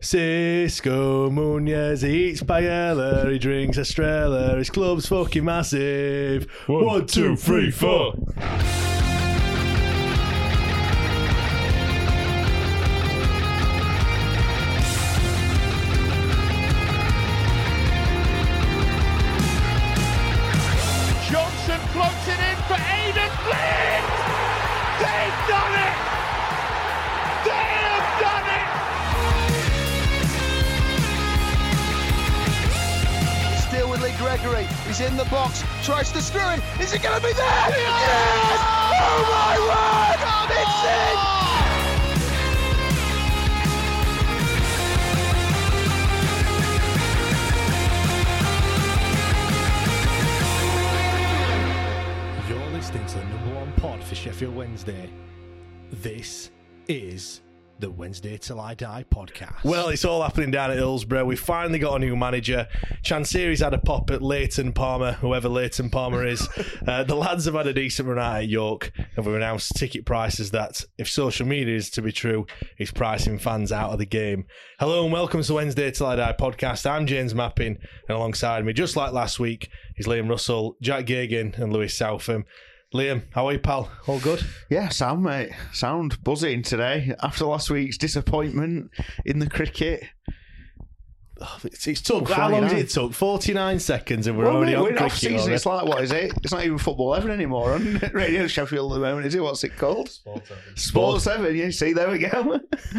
Cisco Munoz he eats paella, he drinks Estrella, his club's fucking massive. One, two, three, four. Tries to screw him. Is it going to be there? Yes! Oh my word! It's in! You're listening to the number one pod for Sheffield Wednesday. This is the Wednesday Till I Die podcast. Well, it's all happening down at Hillsborough. We finally got a new manager. Chansiri's had a pop at Leighton Palmer, whoever Leighton Palmer is. uh, the lads have had a decent run out at York, and we've announced ticket prices that, if social media is to be true, is pricing fans out of the game. Hello and welcome to Wednesday Till I Die podcast. I'm James Mappin, and alongside me, just like last week, is Liam Russell, Jack Gagan, and Lewis Southam. Liam, how are you, pal? All good? Yeah, sound mate. Sound buzzing today after last week's disappointment in the cricket. Oh, It's, it's took, how long did it took? 49 seconds and we're Well, already mate, on we're cricket. off season. already. It's like what is it? It's not even football eleven anymore on Radio Sheffield at the moment, is it? What's it called? Sports seven. Yeah, see, there we go.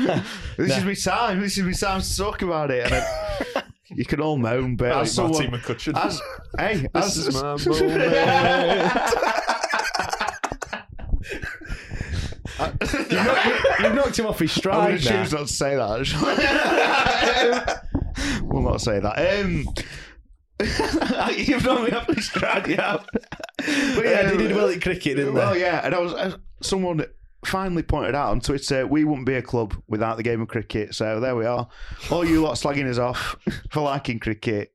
this is my time. This is my time to talk about it. And you can all moan, but as someone, as hey, as, is my moment. You've, knocked, you've knocked him off his stride going to choose not to say that. we'll not say that. Um, you've knocked me off my stride, yeah. But yeah, they did well at cricket, didn't Well, they? yeah, and I was uh, someone finally pointed out on Twitter we wouldn't be a club without the game of cricket. So there we are. All you lot slagging us off for liking cricket.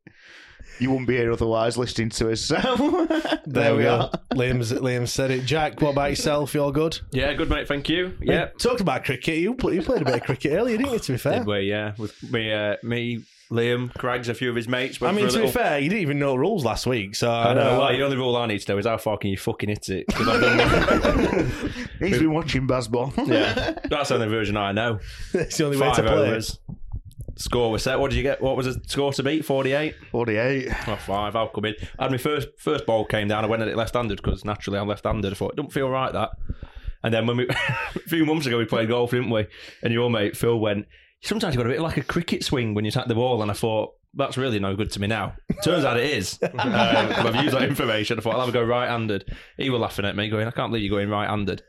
You wouldn't be here otherwise listening to us. So there, we are. Liam's, Liam said it. Jack, what about yourself? You all good? Yeah, good mate, thank you. Yeah. talked about cricket. You, play, you played a bit of cricket earlier, didn't you, to be fair? Did we, yeah. With me, uh, me, Liam, Craig's, a few of his mates. I mean, to a be fair, you didn't even know rules last week, so I know. Well, the only rule I need to know is how far can you fucking hit it? I've done He's been watching Bazball. yeah, that's the only version I know. it's the only way to play. overs. Score was set. What did you get? What was the score to beat? Forty-eight. 48. Oh, five. I'll come in. I had my first first ball came down. I went at it left-handed because naturally I'm left-handed. I thought it don't feel right that. And then when we a few months ago we played golf, didn't we? And your mate Phil went. Sometimes you got a bit like a cricket swing when you tap the ball, and I thought that's really no good to me now. Turns out it is. um, I've used that information. I thought I'll have a go right-handed. He was laughing at me, going, "I can't believe you're going right-handed."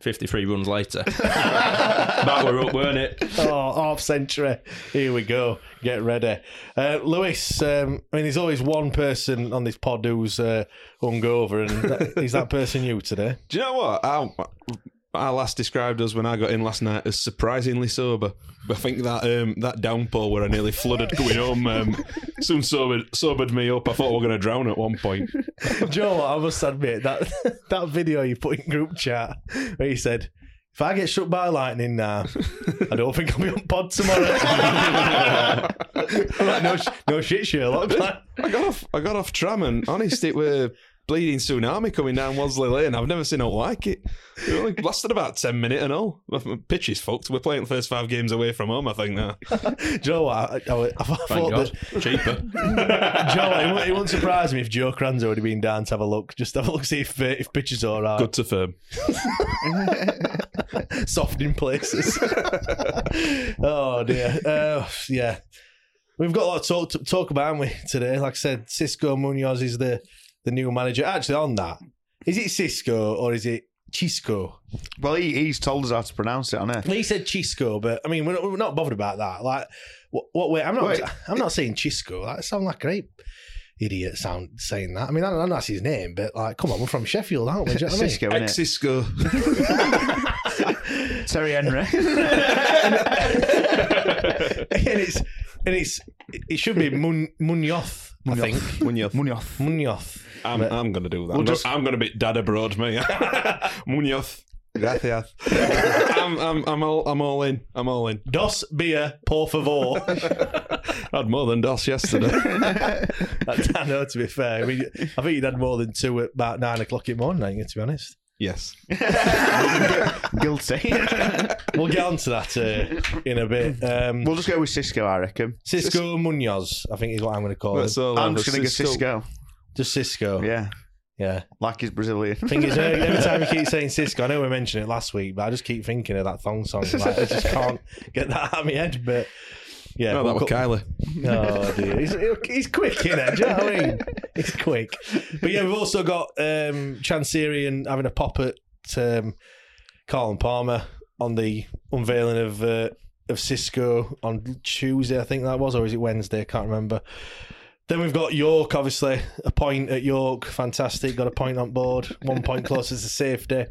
53 runs later. Back we're up, weren't it? Oh, half century. Here we go. Get ready. Uh, Lewis, um, I mean, there's always one person on this pod who's uh, hungover, and that, is that person you today? Do you know what? I, I last described us when I got in last night as surprisingly sober. I think that um, that downpour where I nearly flooded coming home um, soon sobered, sobered me up. I thought we were going to drown at one point. Joe, I must admit that that video you put in group chat where you said If I get struck by lightning now, I don't think I'll be on pod tomorrow. I'm like, no, no shit, Sherlock. I got off. I got off tram, and honest, it were bleeding tsunami coming down Wansley Lane. I've never seen it like it. It only lasted about ten minutes and all. My my pitch is fucked. We're playing the first five games away from home. I think now. Do you know what? I, I, I, I Thank thought God. that Cheaper. Joe, it, wou- it wouldn't surprise me if Joe Cranzo would have been down to have a look. Just have a look, see if uh, if pitch is all right. Good to firm. Soft in places. oh dear. Uh, yeah, we've got a lot to talk, to talk about, haven't we, today? Like I said, Cisco Munoz is the the new manager. Actually, on that, is it Cisco or is it Chisco? Well, he, he's told us how to pronounce it on air. He said Chisco, but I mean, we're not, we're not bothered about that. Like, what? what way? I'm not. Wait. I'm not saying Chisco. That sounds like a great idiot. Sound saying that. I mean, I don't know that's his name, but like, come on, we're from Sheffield, aren't we? Do you know what I mean? Cisco, innit? Terry Henry. and it's and it's it should be Mun, Munoz, I think. Munoz. Munoz. Munoz. I'm, I'm going to do that. We'll I'm, just- gonna, I'm going to be dad abroad, me. Munoz. Gracias. I'm, I'm, I'm all, I'm all in. I'm all in. Dos beer, por favor. I had more than DOS yesterday. I know, to be fair. I mean, I think you'd had more than two at about nine o'clock in the morning, to be honest. yes. Guilty. We'll get on to that uh, in a bit. Um, we'll just go with Cisco, I reckon. Cisco Munoz, I think is what I'm going to call That's it. I'm just going to go Cisco. Just Cisco. Yeah, Yeah. like he's Brazilian. Thing is, every every time you keep saying Cisco, I know we mentioned it last week, but I just keep thinking of that thong song. Like, I just can't get that out of my head. But yeah, No, that was co- Kylie. Oh dear, he's, he's quick, innit? Do you know what I mean? He's quick. But yeah, we've also got um, Chansirian having a pop at um, Carlton Palmer on the unveiling of uh, of Cisco on Tuesday, I think that was, or is it Wednesday? I can't remember. Then we've got York, obviously, a point at York. Fantastic. Got a point on board. One point closer to safety.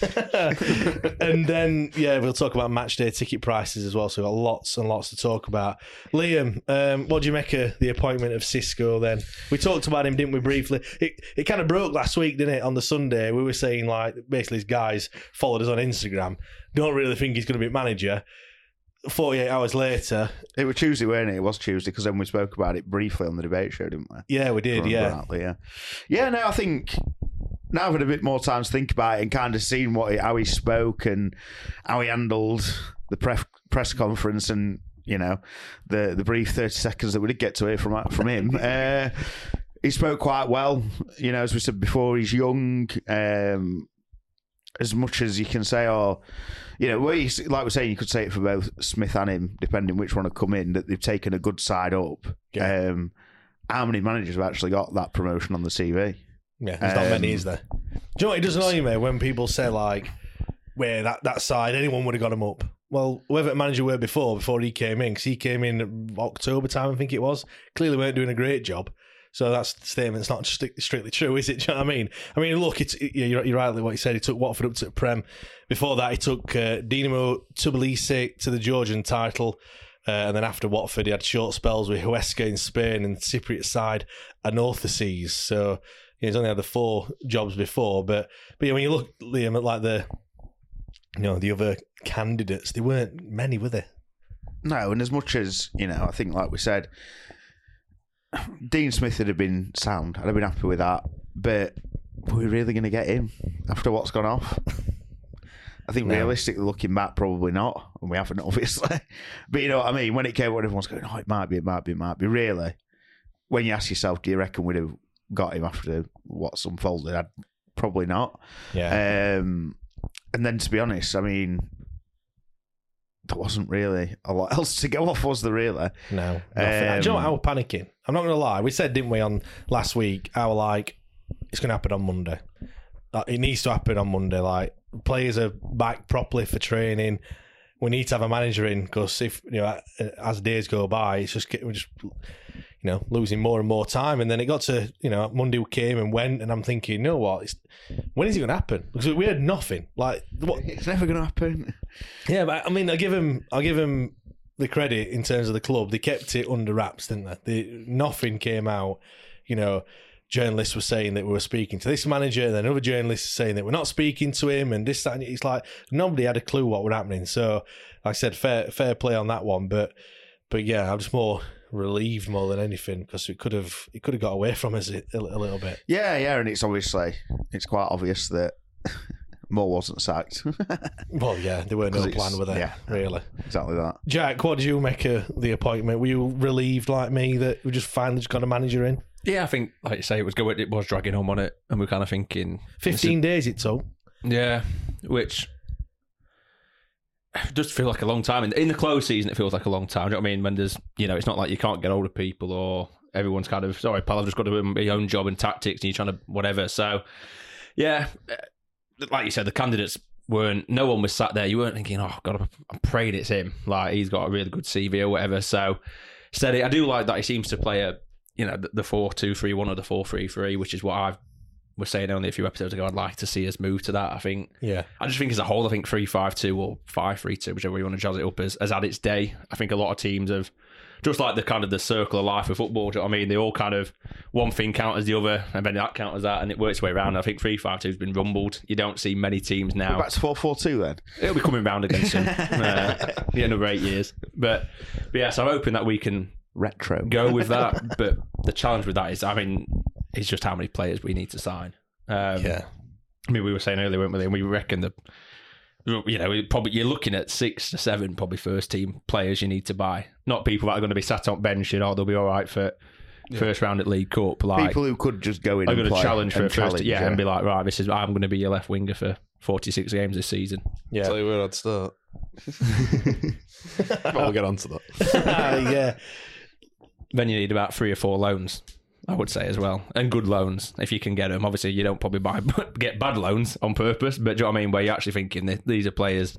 and then, yeah, we'll talk about match day ticket prices as well. So we've got lots and lots to talk about. Liam, um, what do you make of the appointment of Cisco then? We talked about him, didn't we, briefly? It, it kind of broke last week, didn't it? On the Sunday, we were saying, like, basically, his guys followed us on Instagram. Don't really think he's going to be manager. 48 hours later, It was Tuesday, weren't it? It was Tuesday because then we spoke about it briefly on the debate show, didn't we? yeah, we did, yeah. rightly, yeah. Yeah, no, I think now I've had a bit more time to think about it and kind of seen what he, how he spoke and how he handled the press press conference and you know the the brief thirty seconds that we did get to hear from from him. uh, he spoke quite well. You know, as we said before, he's young. Um, as much as you can say, or you know, you, like we're saying, you could say it for both Smith and him, depending which one had come in. That they've taken a good side up. Yeah. Um, how many managers have actually got that promotion on the CV? Yeah, there's not many, Um, is there? Do you know what? It does annoy me when people say like, "Where that that side, anyone would have got him up." Well, whoever the manager were before, before he came in, because he came in October time, I think it was. Clearly, weren't doing a great job. So that statement's not strict, strictly true, is it? Do you know what I mean? I mean, look, it's yeah, you're, you're rightly what he said. He took Watford up to the Prem. Before that, he took uh, Dinamo Tbilisi to the Georgian title. Uh, and then after Watford, he had short spells with Huesca in Spain and Cypriot side Anorthosis. So he's only had the four jobs before. But but yeah, when you look, Liam, at like the you know the other candidates, they weren't many, were they? No, and as much as you know, I think like we said, Dean Smith would have been sound. I'd have been happy with that. But were we really going to get him after what's gone off? I think No. realistically, looking back, probably not, and we haven't obviously. But you know what I mean? When it came, when everyone's going, "Oh, it might be, it might be, it might be." Really, when you ask yourself, do you reckon we'd have got him after what's unfolded? I'd probably not. Yeah. Um, and then to be honest, I mean, there wasn't really a lot else to go off, was there? Really? No. nothing. Do you know what? I Um, was panicking. I'm not going to lie. We said, didn't we, on last week? I was like, it's going to happen on Monday. It needs to happen on Monday. Like, players are back properly for training. We need to have a manager in because if, you know, as days go by, it's just, we're just, you know, losing more and more time. And then it got to, you know, Monday came and went, and I'm thinking, you know what? It's, when is it going to happen? Because we had nothing. Like, what, It's never going to happen. yeah, but I mean, I give him, I give him the credit in terms of the club. They kept it under wraps, didn't they? they nothing came out. You know, journalists were saying that we were speaking to this manager, and then other journalists saying that we're not speaking to him, and this that. And it's like nobody had a clue what were happening. So, like I said, fair fair play on that one, but but yeah, I'm just more relieved more than anything because it could have it could have got away from us a, a little bit. Yeah, yeah, and it's obviously it's quite obvious that Moore wasn't sacked. well, yeah, there were no plan, were there? Yeah, really, exactly that. Jack, what did you make of the appointment? Were you relieved like me that we just finally just got a manager in? Yeah, I think, like you say, it was going. It was dragging home on it, and we're kind of thinking fifteen days it took. Yeah, which does feel like a long time. In, in the close season, it feels like a long time. Do you know what I mean? When there's, you know, it's not like you can't get older people or everyone's kind of sorry, pal, I've just got to do my own job and tactics, and you're trying to whatever. So, yeah, uh, like you said, the candidates weren't. No one was sat there. You weren't thinking, oh God, I'm praying it's him. Like he's got a really good CV or whatever. So, steady. I do like that he seems to play a, you know, the four two three one or the four three three, which is what I've was saying only a few episodes ago, I'd like to see us move to that. I think. Yeah. I just think as a whole, I think three five two or five three two, whichever you want to jazz it up, has, has had its day. I think a lot of teams have. Just like the kind of the circle of life of football, do you know what I mean? They all kind of one thing counters the other, and then that counters that, and it works its way around. I think three five two has been rumbled. You don't see many teams now. We're back to four four two then. It'll be coming round again soon. uh, yeah, another eight years. But, but yeah, so I'm hoping that we can retro go with that. but the challenge with that is, I mean, it's just how many players we need to sign. Um, yeah. I mean, we were saying earlier, weren't we? And we reckon that you know, probably you're looking at six to seven probably first team players you need to buy, not people that are going to be sat on bench and oh they'll be all right for yeah. first round at League Cup. Like people who could just go in, are going to challenge for a first, yeah, yeah, and be like, right, this is I'm going to be your left winger for 46 games this season. Yeah, tell you where I'd start. well, we'll get on to that. yeah. Then you need about three or four loans. I would say as well, and good loans if you can get them. Obviously, you don't probably buy get bad loans on purpose, but do you know what I mean? Where you're actually thinking these are players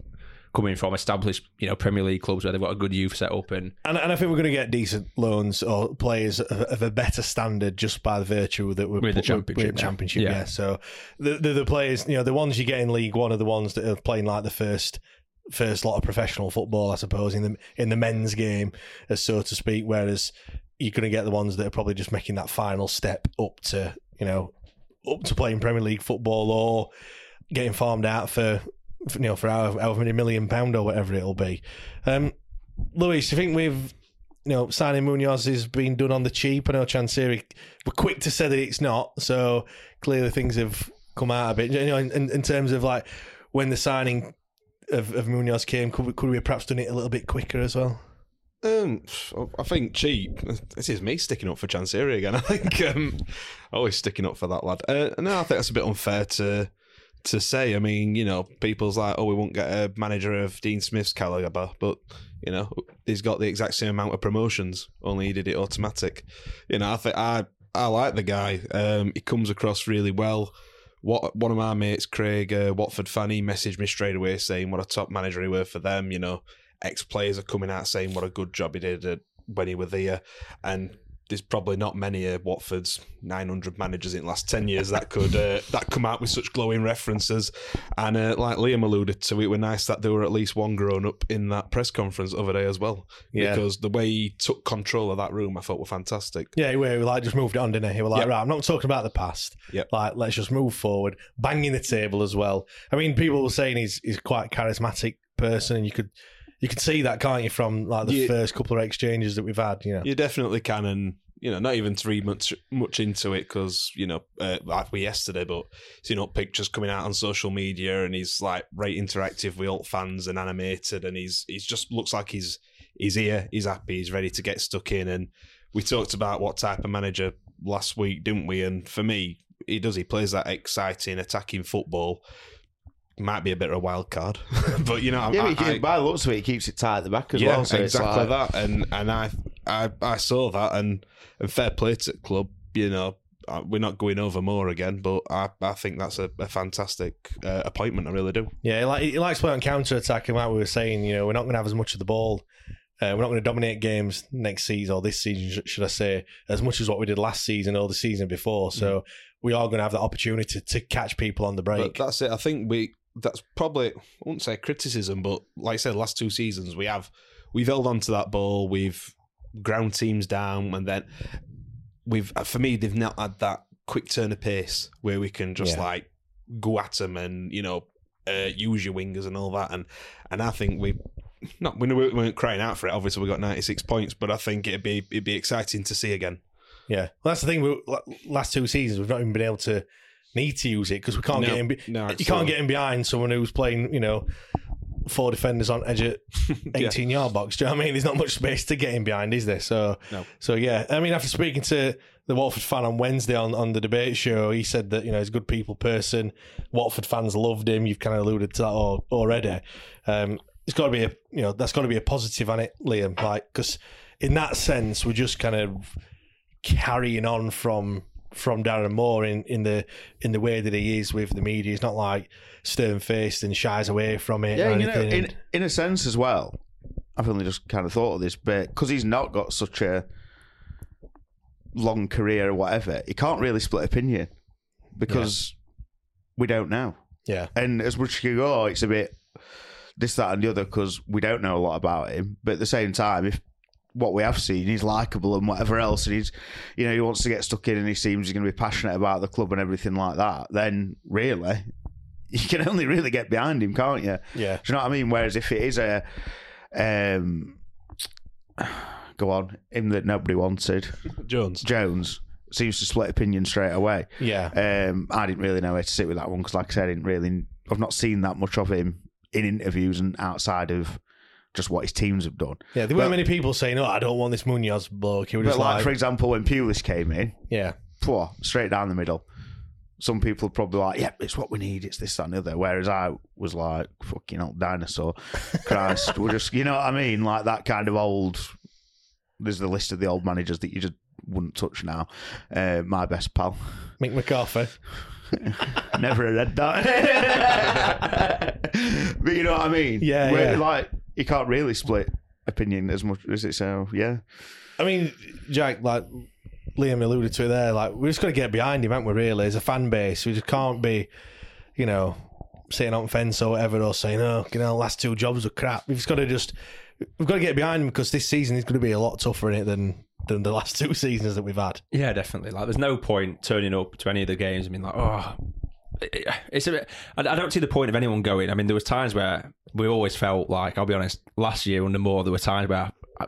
coming from established, you know, Premier League clubs where they've got a good youth set up, and and, and I think we're going to get decent loans or players of, of a better standard just by the virtue that we're with the championship. With the championship, yeah. yeah. So the, the the players, you know, the ones you get in League One are the ones that are playing like the first first lot of professional football, I suppose, in the in the men's game, as so to speak. Whereas you're going to get the ones that are probably just making that final step up to you know up to playing Premier League football or getting farmed out for, for you know for however, however many million pound or whatever it'll be. Um, Lewis, do you think we've you know signing Munoz has been done on the cheap? I know Chansiri were quick to say that it's not, so clearly things have come out a bit. You know, in, in terms of like when the signing of, of Munoz came, could we, could we have perhaps done it a little bit quicker as well? Um, I think cheap. This is me sticking up for Chansiri again. I think um, always sticking up for that lad. Uh, no, I think that's a bit unfair to to say. I mean, you know, people's like, oh, we won't get a manager of Dean Smith's caliber, but you know, he's got the exact same amount of promotions. Only he did it automatic. You know, I think I I like the guy. Um, he comes across really well. What one of my mates, Craig uh, Watford fan, he messaged me straight away saying what a top manager he were for them. You know, ex players are coming out saying what a good job he did at, when he was there, and there's probably not many of Watford's 900 managers in the last 10 years that could uh, that come out with such glowing references. And uh, like Liam alluded to, it was nice that there were at least one grown up in that press conference other day as well. Yeah. Because the way he took control of that room, I thought were fantastic. Yeah, he, he like just moved it on, didn't he? He was like, Yep. right, I'm not talking about the past. Yep. Like, let's just move forward, banging the table as well. I mean, people were saying he's he's quite a charismatic person, and you could you can see that, can't you, from like the Yeah. first couple of exchanges that we've had. You know, You definitely can, and you know, not even three much much into it because you know, uh, like we yesterday, but you know, pictures coming out on social media, and he's like right interactive with alt fans and animated, and he's he's just looks like he's he's here, he's happy, he's ready to get stuck in. And we talked about what type of manager last week, didn't we? And for me, he does. He plays that exciting, attacking football. Might be a bit of a wild card, but you know, Yeah, I, but I- by the looks of it, he keeps it tight at the back as yeah, well. So exactly like- that. And and I, I I saw that, and and fair play to the club. You know, uh, we're not going over more again, but I, I think that's a, a fantastic uh, appointment. I really do. yeah, he, like, he likes playing counter attack, and like we were saying, you know, we're not going to have as much of the ball. Uh, we're not going to dominate games next season or this season, should I say, as much as what we did last season or the season before. So we are going to have that opportunity to, to catch people on the break. But that's it. I think we that's probably I wouldn't say criticism, but like I said, last two seasons we have we've held on to that ball. We've ground teams down, and then we've for me they've not had that quick turn of pace where we can just Yeah. like go at them and you know uh, use your wingers and all that. And and I think we not we weren't we weren't crying out for it. Obviously, we got ninety six points, but I think it'd be it'd be exciting to see again. Yeah, well, that's the thing. We, last two seasons, we've not even been able to need to use it because we can't No, get in. Be- no, you can't get in behind someone who's playing, you know, four defenders on edge at eighteen yard box. Do you know what I mean? There's not much space to get in behind, is there? So, No. so yeah. I mean, after speaking to the Watford fan on Wednesday on, on the debate show, he said that you know he's a good people person. Watford fans loved him. You've kind of alluded to that al- already. Um, it's got to be a you know that's got to be a positive on it, Liam. Like because in that sense, we're just kind of carrying on from from Darren Moore in, in the in the way that he is with the media. He's not like stern faced and shies away from it Yeah, or you know, in, in a sense as well. I've only just kind of thought of this, but because he's not got such a long career or whatever, he can't really split opinion because we don't know. yeah, And as much as you go, it's a bit this, that, and the other because we don't know a lot about him. But at the same time, if what we have seen, he's likable and whatever else, and he's, you know, he wants to get stuck in and he seems he's going to be passionate about the club and everything like that, then really, you can only really get behind him, can't you? yeah. Do you know what I mean? Whereas if it is a, um, go on, him that nobody wanted, Jones. Jones seems to split opinion straight away. Yeah. Um, I didn't really know where to sit with that one because, like I said, I didn't really, I've not seen that much of him in interviews and outside of just what his teams have done. Yeah, there weren't many people saying, "Oh, I don't want this Munoz bloke." He was But just like, like, for example, when Pulis came in, "Yeah, phew, straight down the middle. Some people are probably like, "Yep, it's what we need. It's this, that, and the other." Whereas I was like, "Fucking old dinosaur, Christ, we're just," you know what I mean? Like that kind of old. There's the list of the old managers that you just wouldn't touch now. Uh, my best pal, Mick McCarthy." never read that. but you know what I mean? Yeah, Where, yeah. Like you can't really split opinion as much as it. So yeah, I mean, Jack, like Liam alluded to it there, like we just got to get behind him, haven't we? Really, as a fan base, we just can't be, you know, sitting on fence or whatever, or saying, "Oh, you know, last two jobs were crap." We've just got to just, we've got to get behind him because this season is going to be a lot tougher in it than than the last two seasons that we've had. Yeah, definitely. Like, there's no point turning up to any of the games and being like, oh, it's a bit. I I don't see the point of anyone going. I mean, there was times where we always felt like, I'll be honest, last year under Moore, there were times where I,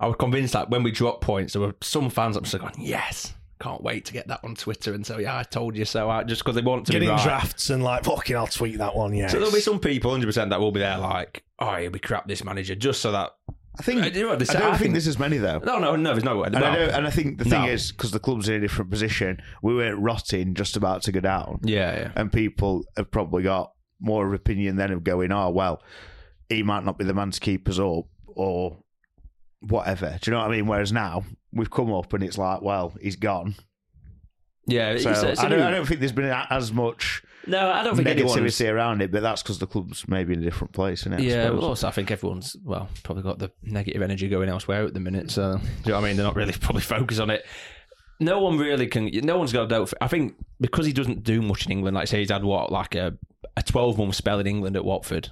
I was convinced that when we dropped points, there were some fans that were going, yes. Can't wait to get that on Twitter and so yeah, I told you so. I, just because they want to be Getting right. drafts and like, fucking, I'll tweet that one. Yeah, So there'll be some people, hundred percent, that will be there like, oh, he'll be crap this manager, just so that. I think I do I understand. don't I think think- there's as many though. No, no, no. There's no way. And I, and I think the thing No. is, because the club's in a different position, we weren't rotting just about to go down. Yeah, yeah. And people have probably got more of an opinion then of going, oh, well, he might not be the man to keep us up or whatever. Do you know what I mean? Whereas now, we've come up and it's like, well, he's gone. Yeah, So it's- it's I, don't, new- I don't think there's been as much No, I don't think anyone's. negativity around it, but that's because the club's maybe in a different place, isn't it? Yeah, well, also I think everyone's well probably got the negative energy going elsewhere at the minute. So do you know what I mean? They're not really probably focused on it. No one really can. No one's got a doubt. I think because he doesn't do much in England. Like say he's had what like a a twelve month spell in England at Watford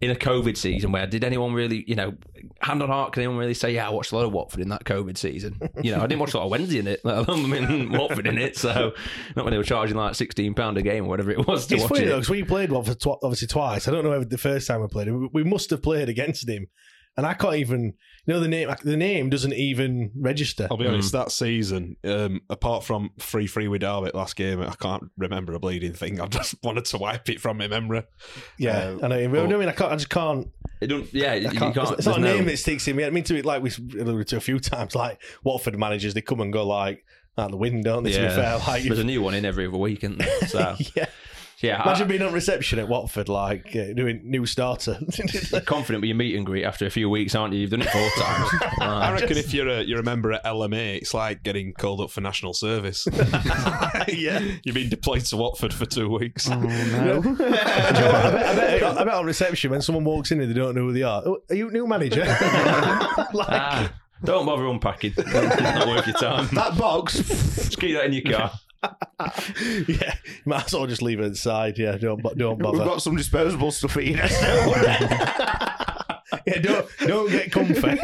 in a COVID season. Where did anyone really, you know, hand on heart, can anyone really say, yeah, I watched a lot of Watford in that COVID season? You know, I didn't watch a lot of Wednesday in it, let alone in Watford in it. So not when they were charging like sixteen pound a game or whatever it was to It's watch funny it. though because we played Watford tw- obviously twice. I don't know whether the first time we played him. We must have played against him, and I can't even. You know the name. The name doesn't even register. I'll be honest, that season, um, apart from 3 3 with Derby last game, I can't remember a bleeding thing. I just wanted to wipe it from my memory. Yeah, Uh, I know. I mean, I can't. I just can't. It don't, yeah, I can't, can't. it's not a name no- that sticks in me. I mean, to it like we alluded to a few times. Like Watford managers, they come and go like out the wind, don't they? To be fair, like there's a new one in every other week, isn't there? So yeah. Yeah, Imagine being on reception at Watford, like uh, doing new starter. Confident with your meet and greet after a few weeks, aren't you? You've done it four times. I reckon if you're a, you're a member at LMA, it's like getting called up for national service. yeah. You've been deployed to Watford for two weeks. I, bet, I, bet, I bet on reception when someone walks in and they don't know who they are. "Oh, Are you new manager? like, ah, don't bother unpacking. it's not worth your time. that box. Just keep that in your car. yeah, you might as well just leave it inside. Yeah, don't don't bother. We've got some disposable stuff your nest. yeah, don't don't get comfy.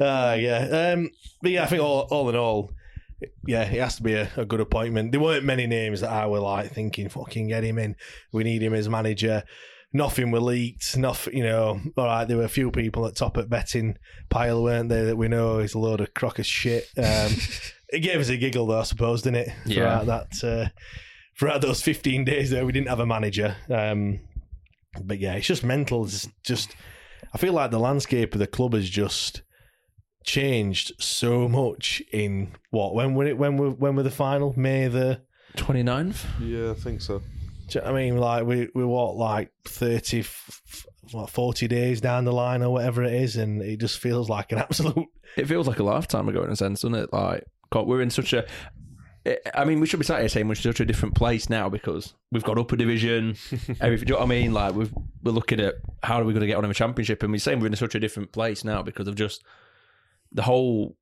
uh, yeah, um, but yeah, I think all, all in all, yeah, it has to be a, a good appointment. There weren't many names that I were like thinking, fucking get him in. We need him as manager. Nothing were leaked. Nothing, you know. All right, there were a few people at top at betting pile, weren't there? That we know is a load of crock of shit. Um, it gave us a giggle, though, I suppose, didn't it? Yeah. Throughout that, uh, throughout those fifteen days there, we didn't have a manager. Um, but yeah, it's just mental. It's just, I feel like the landscape of the club has just changed so much in what when were it when were when were the final May the 29th? Yeah, I think so. Do you know I mean like we we what like 30 f- f- what 40 days down the line or whatever it is and it just feels like an absolute It feels like a lifetime ago in a sense, doesn't it? Like, God, we're in such a. Eh, I mean, we should be sat here saying we're in such a different place now because we've got upper division. everything, do you know what I mean? Like, we've, we're looking at how are we going to get on in the championship, and we're saying we're in such a different place now because of just the whole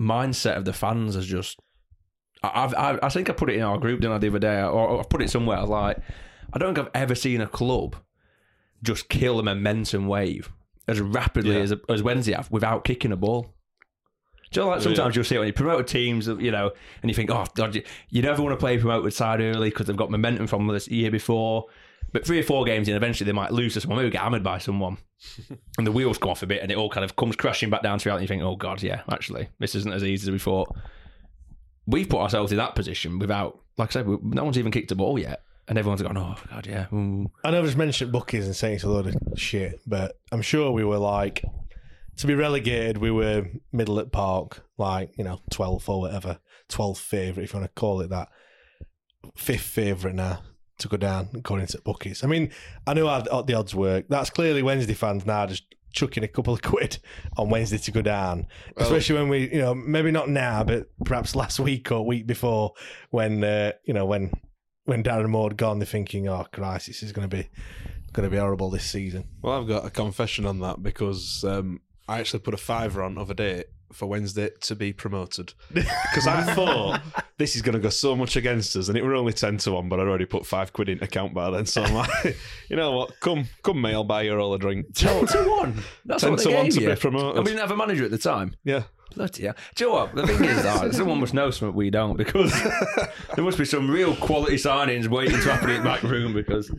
mindset of the fans has just. I- I've, I, I think I put it in our group didn't I, the other day, or, I put it somewhere. I was like, I don't think I've ever seen a club just kill a momentum wave as rapidly Yeah. as as Wednesday have without kicking a ball. Do you know, like oh, sometimes you'll see it when you promote teams, you know, and you think, oh, God, you, never want to play a promoted side early because they've got momentum from this year before. But three or four games in, eventually they might lose to someone, maybe get hammered by someone, and the wheels come off a bit, and it all kind of comes crashing back down to reality. And you think, oh God, yeah, actually, this isn't as easy as we thought. We've put ourselves in that position without, like I said, we, no one's even kicked a ball yet, and everyone's gone, oh God, yeah. ooh." I know I've just mentioned bookies and saying it's a load of shit, but I'm sure we were like to be relegated. We were middle at park, like you know, 12th or whatever, 12th favourite if you want to call it that. Fifth favourite now to go down according to bookies. I mean, I know how the odds work. That's clearly Wednesday fans now just chucking a couple of quid on Wednesday to go down, especially when we, you know, maybe not now, but perhaps last week or week before when, uh, you know, when when Darren Moore had gone, they're thinking, "Oh Christ, this is going to be going to be horrible this season." Well, I've got a confession on that because um, I actually put a fiver on other day for Wednesday to be promoted because I thought this is going to go so much against us, and it were only ten to one, but I'd already put five quid into account by then. So I'm like, you know what? Come, come, mate, I'll buy you all a drink. Ten to one. That's Ten what to one to you. be promoted. And we didn't have a manager at the time. Yeah. Bloody hell. Do you know what? The thing is, oh, someone must know something we don't because there must be some real quality signings waiting to happen in the back room because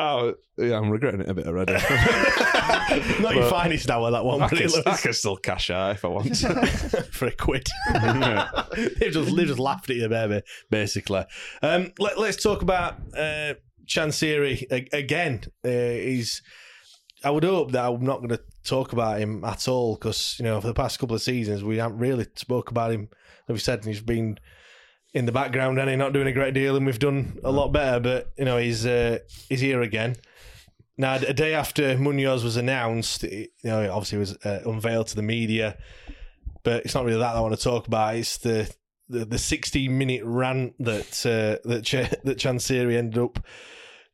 Oh, yeah, I'm regretting it a bit already. Not your finest hour, that one, I can, I can still cash out if I want. for a quid. they've just they just laughed at you, baby. Basically, um, let, us talk about uh, Chansiri again. Uh, he's. I would hope that I'm not going to talk about him at all because you know for the past couple of seasons we haven't really spoke about him. Like we said, he's been in the background and he's not doing a great deal, and we've done a lot better. But you know he's uh, he's here again. Now, a day after Munoz was announced, you know, obviously it was uh, unveiled to the media, but it's not really that I want to talk about. It's the the, the 16 minute rant that uh, that Ch- that Chansiri ended up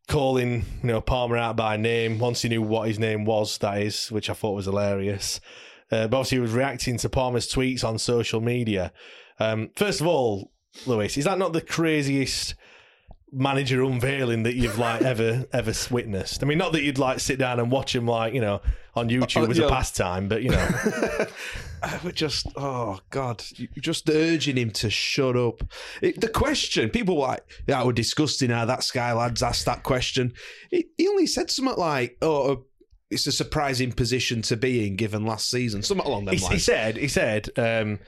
calling you know Palmer out by name once he knew what his name was. That is, which I thought was hilarious. Uh, but obviously, he was reacting to Palmer's tweets on social media. Um, first of all, Lewis, is that not the craziest? manager unveiling that you've like ever ever witnessed. I mean, not that you'd like sit down and watch him like you know on YouTube Oh, as a pastime, but you know, We're just, oh God, just urging him to shut up. It, the question, people were like, yeah, we're disgusting how that Sky lads asked that question. He, he only said something like, oh, uh, it's a surprising position to be in given last season. Something along them he, he said he said. Um,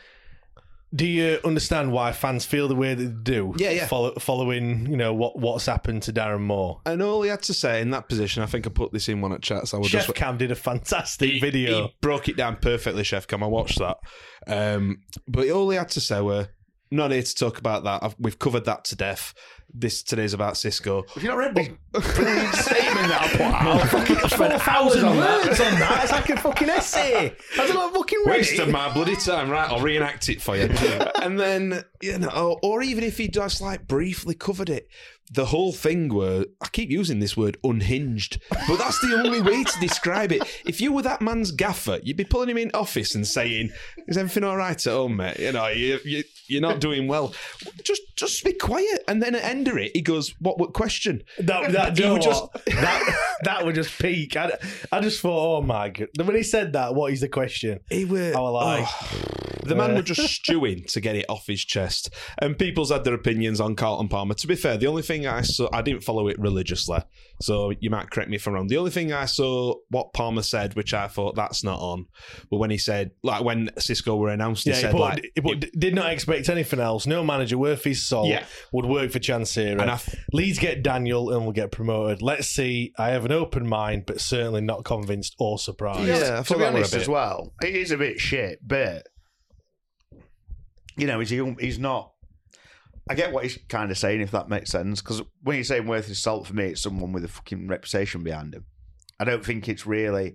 do you understand why fans feel the way they do? Yeah, yeah. Follow, following, you know what what's happened to Darren Moore. and all he had to say in that position, I think I put this in one at chats. I would Chef just Cam did a fantastic he, video. He broke it down perfectly, Chef Cam. I watched that. Um, but all he had to say were, not here to talk about that. I've, we've covered that to death. This today's about Cisco. Have you not read this brilliant statement that I put out? I fucking four thousand words on that. It's like a fucking essay. I don't fucking read Waste of my bloody time, right? I'll reenact it for you. and then, you know, or, or even if he just like briefly covered it, the whole thing were, I keep using this word unhinged, but that's the only way to describe it. If you were that man's gaffer, you'd be pulling him in office and saying, Is everything all right at home, mate? You know, you, you, you're not doing well. Just just be quiet. And then at the end of it, he goes, What, what question? That, that, you would just- that, that would just peak. I, I just thought, oh my god. When he said that, what is the question? He were, I was like, oh. The man was just stewing to get it off his chest. And people's had their opinions on Carlton Palmer. To be fair, the only thing I saw, I didn't follow it religiously, so you might correct me if I'm wrong. The only thing I saw what Palmer said, which I thought that's not on, but when he said, like when Cisco were announced, he Yeah, he said, put, like, he put- did not expect anything else. No manager worth his salt Yeah. would work for Chansiri. And I f- Leeds get Daniel and will get promoted. Let's see. I have an open mind, but certainly not convinced or surprised. Yeah, I to thought be that were a honest as well, it is a bit shit, but you know, he's he's not. I get what he's kind of saying, if that makes sense. Because when you're saying worth his salt, for me, it's someone with a fucking reputation behind him. I don't think it's really,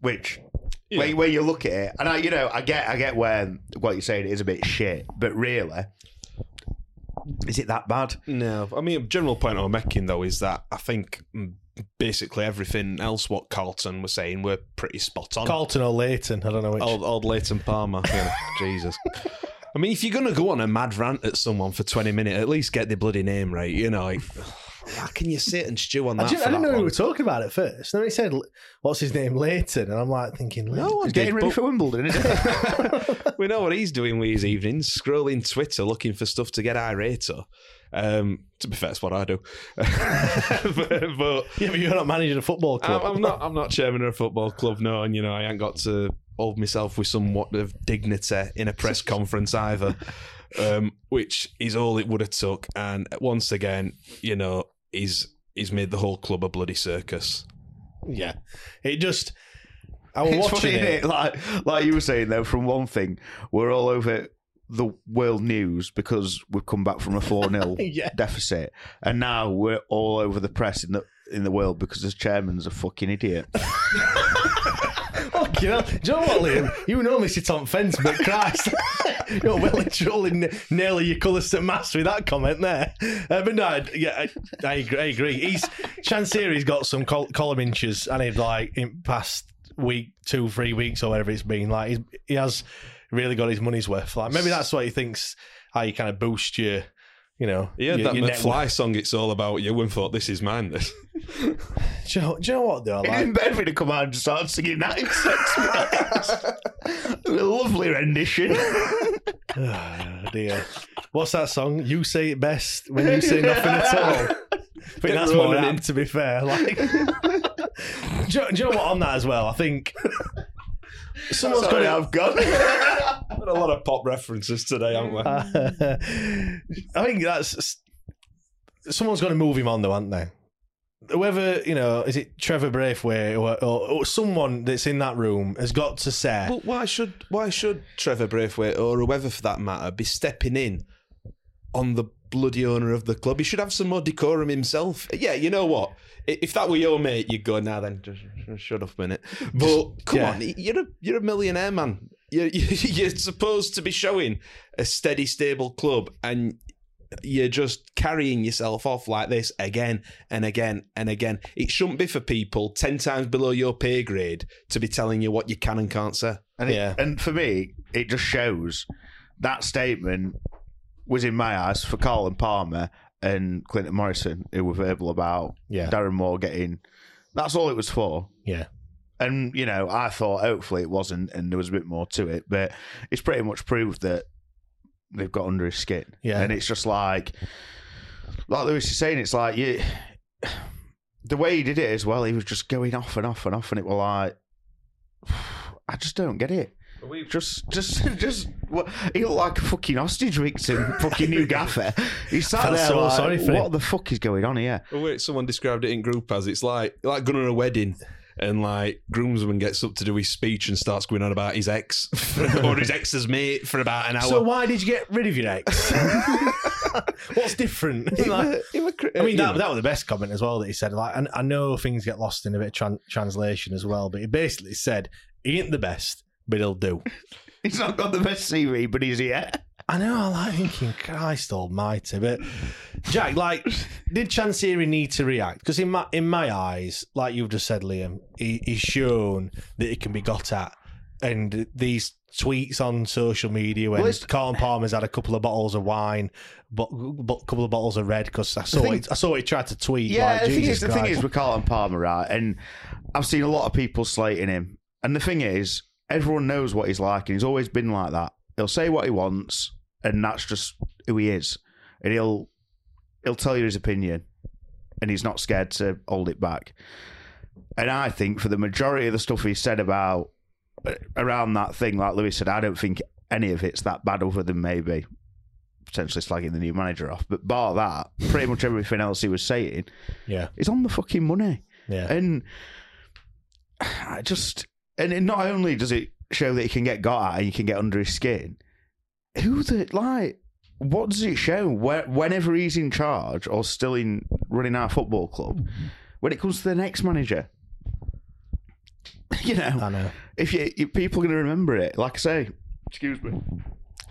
which Yeah. where, where you look at it, and I, you know, I get, I get where what you're saying is a bit shit, but really, is it that bad? No, I mean, general point I'm making though is that I think mm, basically everything else what Carlton was saying were pretty spot on. Carlton or Leighton, I don't know which. old, old Leighton Palmer, you know, Jesus. I mean, if you're gonna go on a mad rant at someone for 20 minutes, at least get the bloody name right. You know, like, how can you sit and stew on I, that? didn't, for I didn't that know who we were talking about at first. Then he said, "What's his name, Leighton?" And I'm like thinking, No Leighton. one He's getting ready but for Wimbledon, isn't it? we know what he's doing with his evenings, scrolling Twitter looking for stuff to get irate or. Um, to be fair, that's what I do. but, but Yeah, but you're not managing a football I'm, club. I'm not. I'm not chairman of a football club. No, and you know I ain't got to hold myself with somewhat of dignity in a press conference either, um, which is all it would have took. And once again, you know, he's he's made the whole club a bloody circus. Yeah, it just. I was It's watching funny, it. innit? Like, like you were saying though, from one thing, we're all over the world news because we've come back from a 4 0 Yeah. deficit. And now we're all over the press in the in the world because the chairman's a fucking idiot. Fuck, you know, do you know what, Liam? You normally sit on fence, but Christ, you're well and truly n- nailing your colours to mass with that comment there. Uh, but no, yeah, I, I agree. I agree. He's Chansiri's got some col- column inches, and he's like in past week, two, three weeks, or whatever it's been. Like he's, he has really got his money's worth. Like maybe that's what he thinks. How you kind of boost your, you know, Yeah, your, that your McFly song. It's all about you, and thought this is mine. This. Do you, know, do you know what though? Like, In bed, to come out and start singing that in sex a lovely rendition. Oh, dear. What's that song? You say it best when you say nothing at all. I think that's more apt, to be fair. Like, do, do you know what? On that as well, I think someone's Sorry, got I've gone. Had a lot of pop references today, haven't we? I think that's someone's got to move him on, though, aren't they? Whoever you know, is it Trevor Braithwaite or, or, or someone that's in that room has got to say, But why should why should Trevor Braithwaite or whoever for that matter be stepping in on the bloody owner of the club? He should have some more decorum himself. Yeah, you know what? If that were your mate, you'd go now. Then just just shut up a minute. But come Yeah. on, you're a you're a millionaire man. You're, you're supposed to be showing a steady, stable club, and you're just carrying yourself off like this again and again and again. It shouldn't be for people 10 times below your pay grade to be telling you what you can and can't say. And, it- Yeah. and for me, it just shows that statement was in my eyes for Colin Palmer and Clinton Morrison, who were verbal about Yeah. Darren Moore getting. That's all it was for. yeah, And, you know, I thought hopefully it wasn't and there was a bit more to it, but it's pretty much proved that they've got under his skin. Yeah. And it's just like, like Lewis is saying, it's like, you, the way he did it as well, he was just going off and off and off, and it was like, I just don't get it. Just, just, just. What, he looked like a fucking hostage victim, fucking new gaffer. He sat Felt there so like, sorry for what him. the fuck is going on here? Oh, wait, someone described it in group as it's like like going to a wedding and like groomsman gets up to do his speech and starts going on about his ex or his ex's mate for about an hour. So why did you get rid of your ex? What's different? Like- I mean, that, that was the best comment as well that he said. Like, and I know things get lost in a bit of tran- translation as well, but he basically said he ain't the best, but he'll do. He's not got the best CV, but he's here. I know. I like thinking, Christ Almighty, but Jack, like, did Chansiri need to react? Because in my in my eyes, like you've just said, Liam, he, he's shown that he can be got at, and these tweets on social media when Well, Colin Palmer's had a couple of bottles of wine, but a couple of bottles of red because I saw thing- it. I saw he tried to tweet. Yeah, like, the, thing is, the thing is with Carlton Palmer, right? And I've seen a lot of people slating him. And the thing is, everyone knows what he's like, and he's always been like that. He'll say what he wants, and that's just who he is. And he'll he'll tell you his opinion, and he's not scared to hold it back. And I think for the majority of the stuff he said about uh, around that thing, like Lewis said, I don't think any of it's that bad, other than maybe potentially slagging the new manager off. But bar that, pretty much everything else he was saying Yeah. is on the fucking money. Yeah. And I just and it not only does it show that he can get got at and you can get under his skin, who the like what does it show where, whenever he's in charge or still in running our football club when it comes to the next manager? You know, I know. if you if people are going to remember it, like I say, excuse me,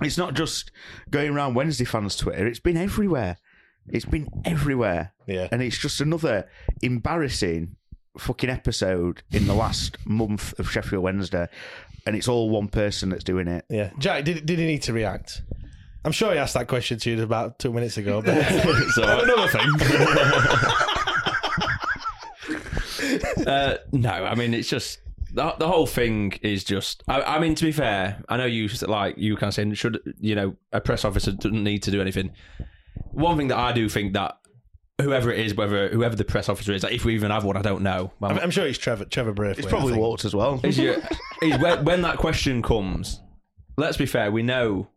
it's not just going around Wednesday fans Twitter. It's been everywhere. It's been everywhere. Yeah. And it's just another embarrassing fucking episode in the last month of Sheffield Wednesday. And it's all one person that's doing it. Yeah. Jack, did, did he need to react? I'm sure he asked that question to you about two minutes ago. But So, another thing. uh, no, I mean it's just the, the whole thing is just. I, I mean, to be fair, I know you like you kind of saying should you know a press officer doesn't need to do anything. One thing that I do think that whoever it is, whether whoever the press officer is, like, if we even have one, I don't know. Well, I'm, I'm sure it's Trevor Trevor Braithwaite. It's probably I. Waltz as well. is, you, is when, when that question comes, let's be fair, we know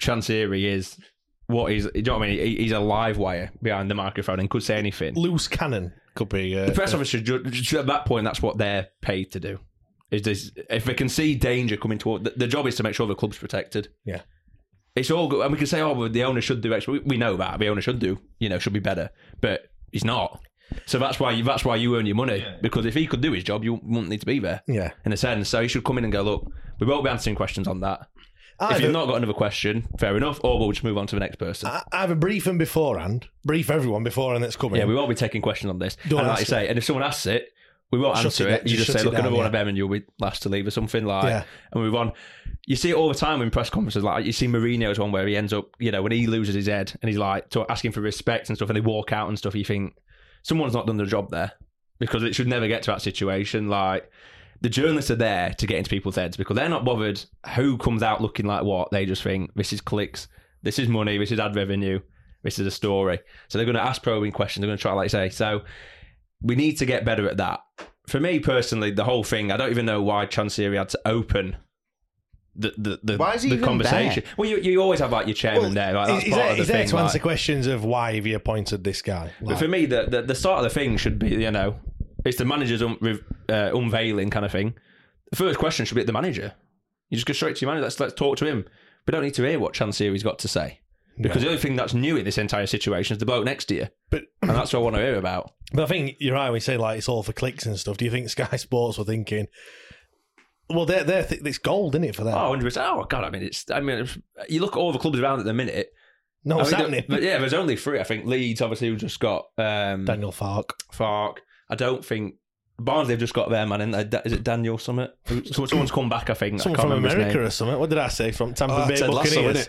Chansiri is what he's, you know what I mean? He- He's a live wire behind the microphone and could say anything. Loose cannon could be. Uh, The press uh, officer, ju- ju- at that point, that's what they're paid to do. Is this, if they can see danger coming toward, the, the job is to make sure the club's protected. Yeah. It's all good. And we can say, oh, well, the owner should do extra. We, we know that. The owner should do, you know, should be better. But he's not. So that's why you, that's why you earn your money. Because if he could do his job, you wouldn't need to be there. Yeah. In a sense. So he should come in and go, look, we won't be answering questions on that. if Either- you've not got another question, fair enough. Or we'll just move on to the next person. I- Either brief them beforehand, brief everyone beforehand that's coming. Yeah, we won't be taking questions on this. Don't and like you say, and if someone asks it, we won't Shut answer it it. You just just shut say, it look, down, another one yeah. of them, and you'll be last to leave or something like. Yeah. And move on. You see it all the time in press conferences. Like you see Mourinho's one where he ends up, you know, when he loses his head and he's like asking for respect and stuff, and they walk out and stuff. You think someone's not done their job there because it should never get to that situation. Like the journalists are there to get into people's heads because they're not bothered who comes out looking like what. They just think this is clicks, this is money, this is ad revenue, this is a story. So they're going to ask probing questions. They're going to try, like say. So we need to get better at that. For me personally, the whole thing, I don't even know why Chansiri had to open the the, the, Why is he the even conversation. there? Well, you, you always have like your chairman there. Like, that's he's part there, of the he's there to like- answer questions of why have you appointed this guy. but for me, the, the the start of the thing should be, you know, it's the manager's un, uh, unveiling kind of thing. The first question should be at the manager. You just go straight to your manager. Let's let's talk to him. We don't need to hear what Chansiri's got to say because the only thing that's new in this entire situation is the bloke next to you, but and that's what I want to hear about. but I think you're right when you say like it's all for clicks and stuff. Do you think Sky Sports were thinking? Well, they're, they're th- it's gold, isn't it, for them? Oh, 100%. Oh, God. I mean, it's. I mean, it's- you look at all the clubs around at the minute. no, I it's mean, happening. there- yeah, there's only three. I think Leeds, obviously, who just got um, Daniel Farke. Farke. I don't think Barnes. They've just got their man in there. Is it Daniel Summit? Someone's come back. I think. I Someone can't from America or something. What did I say? From Tampa Oh, Bay Lasso, Buccaneers.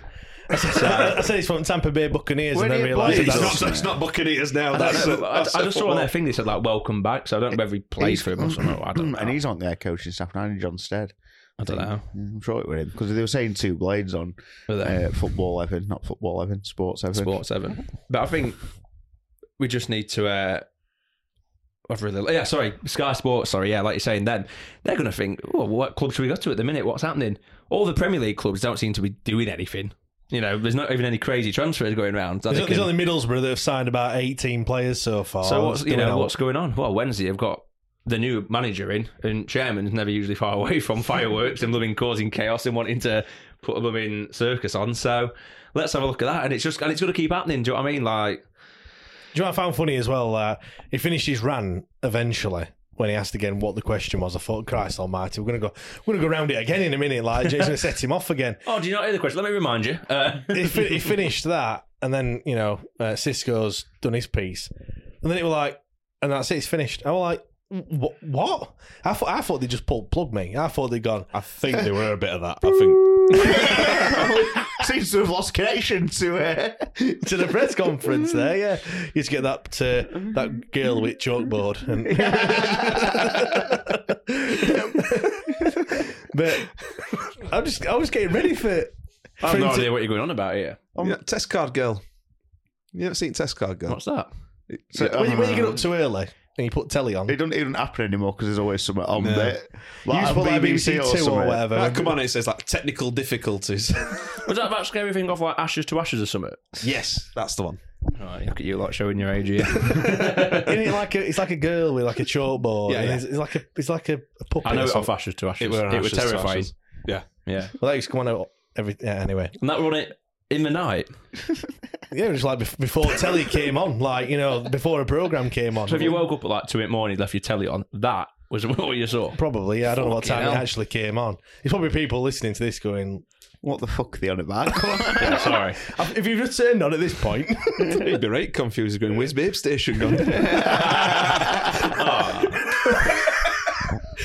I said, I said it's from Tampa Bay Buccaneers, Where and then do you realised It's not, it's not Buccaneers now. I, That's, don't know, I, that's I just saw on their thing they said like "Welcome back," so I don't know whether he plays for him or something. I don't know. And he's on their coaching staff now, John Stead. I don't know. I'm sure it was him because they were saying two blades on uh, football Evan, not football Evan, sports Evan. Sports Seven. But I think we just need to. Uh, I've really, yeah, sorry, Sky Sports. Sorry, yeah, like you're saying, then they're going to think, oh, what club should we go to at the minute? What's happening? All the Premier League clubs don't seem to be doing anything. You know, there's not even any crazy transfers going around. There's, there's only Middlesbrough that have signed about 18 players so far. so what's you know out. what's going on? Well, Wednesday they've got the new manager in, and chairman's never usually far away from fireworks and loving causing chaos and wanting to put a blooming circus on. So let's have a look at that, and it's just and it's going to keep happening. Do you know what I mean? Like. Do you know what I found funny as well? Uh, he finished his rant eventually when he asked again what the question was. I thought, Christ Almighty, we're gonna go, we're gonna go round it again in a minute. Like Jason's gonna set him off again. Oh, do you not hear the question? Let me remind you. Uh, He, fi- he finished that, and then you know uh, Xisco's done his piece, and then it was like, and that's it. It's finished. I was like, what? What? I thought I thought they just pulled plug me. I thought they'd gone. I think there were a bit of that. I think. Seems to have lost connection to uh, to the press conference there. Yeah, you just get that uh, that girl with chalkboard, and but I'm just I was getting ready for I have no Print idea what you're going on about here. Yeah, test card girl. You haven't seen test card girl? What's that? So, When, you- when you get up too early and you put telly on, It doesn't even happen anymore because there's always something on No. there. you just put like BBC Two or something. whatever. Ah, come on, it says like technical difficulties. Was that about scary thing off like ashes to ashes or something? yes, that's the one. Right, look at you lot showing your age here. Isn't it like a, it's like a girl with like a chalkboard. Yeah, and yeah. It's, it's like a it's like a, a puppet. I know or it off ashes to ashes. It were It, was to terrifying. Ashes. Yeah. Yeah, Well, that used to come on out every yeah. Anyway, and that run it in the night. yeah, it was like before telly came on, like you know, before a program came on. So if you woke up at like two in the morning, left your telly on, that was what you saw. Probably, yeah. I don't know what Fucking time it actually came on. There's probably people listening to this going, What the fuck are they on about? Yeah, sorry. if you've just turned on at this point, you'd be right confused going, where's Babe Station gone?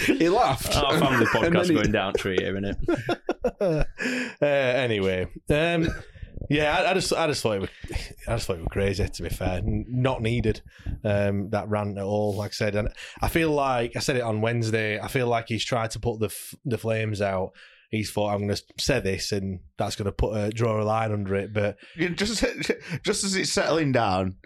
he laughed. Our family podcast he- going down tree here, isn't it? uh, anyway, um, yeah, I, I just, I just thought it was, I just thought it was crazy. To be fair, not needed um, that rant at all. Like I said, and I feel like I said it on Wednesday. I feel like he's tried to put the f- the flames out. He's thought I'm going to say this, and that's going to put a draw a line under it. But just just as it's settling down,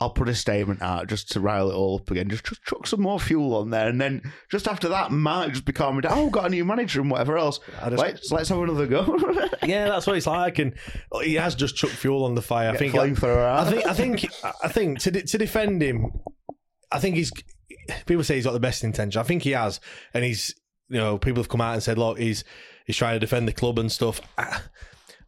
I'll put a statement out just to rile it all up again. Just, just chuck some more fuel on there, and then just after that, might just be calming down. Oh, got a new manager and whatever else. Just- let's let's have another go. yeah, that's what it's like, and he has just chucked fuel on the fire. I think. flamethrower out. I think. I think. I think to de- to defend him, I think he's. People say he's got the best intention. I think he has, and he's. You know, people have come out and said, "Look, he's he's trying to defend the club and stuff." I,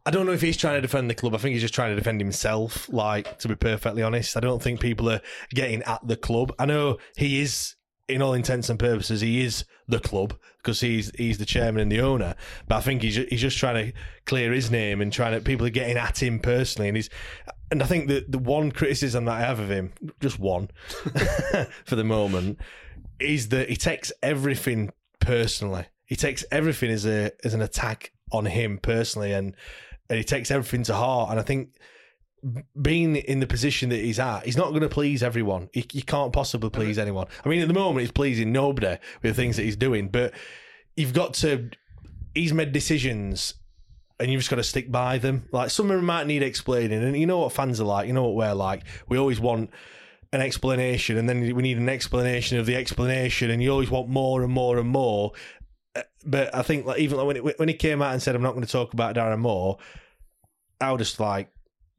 I don't know if he's trying to defend the club. I think he's just trying to defend himself. Like, to be perfectly honest, I don't think people are getting at the club. I know he is, in all intents and purposes, he is the club because he's he's the chairman and the owner. But I think he's he's just trying to clear his name and trying to people are getting at him personally. And he's and I think the the one criticism that I have of him, just one, for the moment, is that he takes everything personally. He takes everything as a as an attack on him personally, and and he takes everything to heart. And I think being in the position that he's at, he's not going to please everyone. He, he can't possibly please anyone. I mean, at the moment, he's pleasing nobody with the things that he's doing, but you've got to. He's made decisions, and you've just got to stick by them. Like some of them might need explaining, and you know what fans are like. You know what we're like. We always want an explanation, and then we need an explanation of the explanation, and you always want more and more and more. But I think like even like when it, when he came out and said, "I'm not going to talk about Darren Moore," I was just like,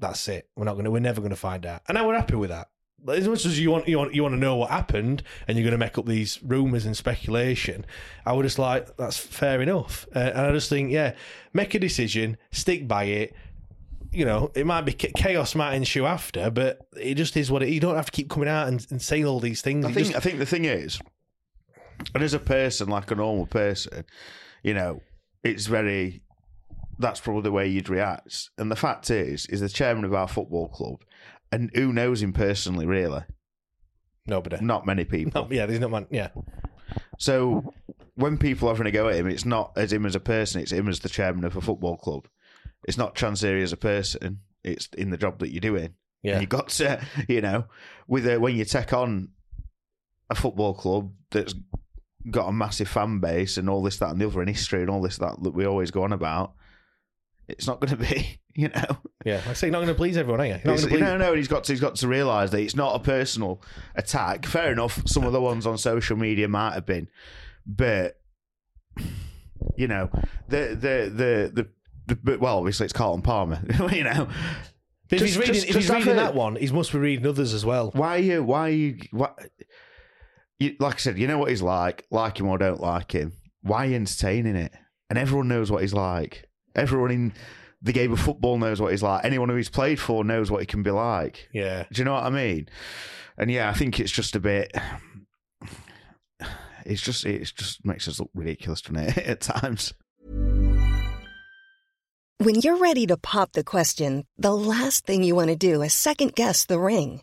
"That's it. We're not going to. We're never going to find out." And I were happy with that. Like, As much as you want, you want, you want to know what happened, and you're going to make up these rumors and speculation. I was just like that's fair enough, uh, and I just think, yeah, make a decision, stick by it. You know, it might be chaos might ensue after, but it just is what it. You don't have to keep coming out and, and saying all these things. I You think just- I think the thing is, and as a person, like a normal person, you know, it's very. That's probably the way you'd react. And the fact is, is the chairman of our football club, and who knows him personally, really? nobody. Not many people. No, yeah, there's not man. Yeah, So when people are having a go at him, it's not as him as a person; it's him as the chairman of a football club. It's not Chansiri as a person; it's in the job that you're doing. yeah. And you got to, you know, with a, when you take on a football club that's got a massive fan base and all this, that, and the other, and history and all this, that that we always go on about. It's not going to be, you know. Yeah, like I say, you're not going to please everyone, are you? You're not going to please. no, no, and he's got to he's got to realise that it's not a personal attack. Fair enough, some of the ones on social media might have been, but you know, the the the the, the well, obviously it's Carlton Palmer, you know. But if Just- he's reading, just- if he's reading that one, he must be reading others as well. Why are you? Why are you? Why, you? Like I said, you know what he's like. Like him or don't like him. Why are you entertaining it? And everyone knows what he's like. Everyone in the game of football knows what he's like. Anyone who he's played for knows what he can be like. Yeah, Do you know what I mean? And yeah, I think it's just a bit. It's just it just makes us look ridiculous, doesn't it? At times. When you're ready to pop the question, the last thing you want to do is second guess the ring.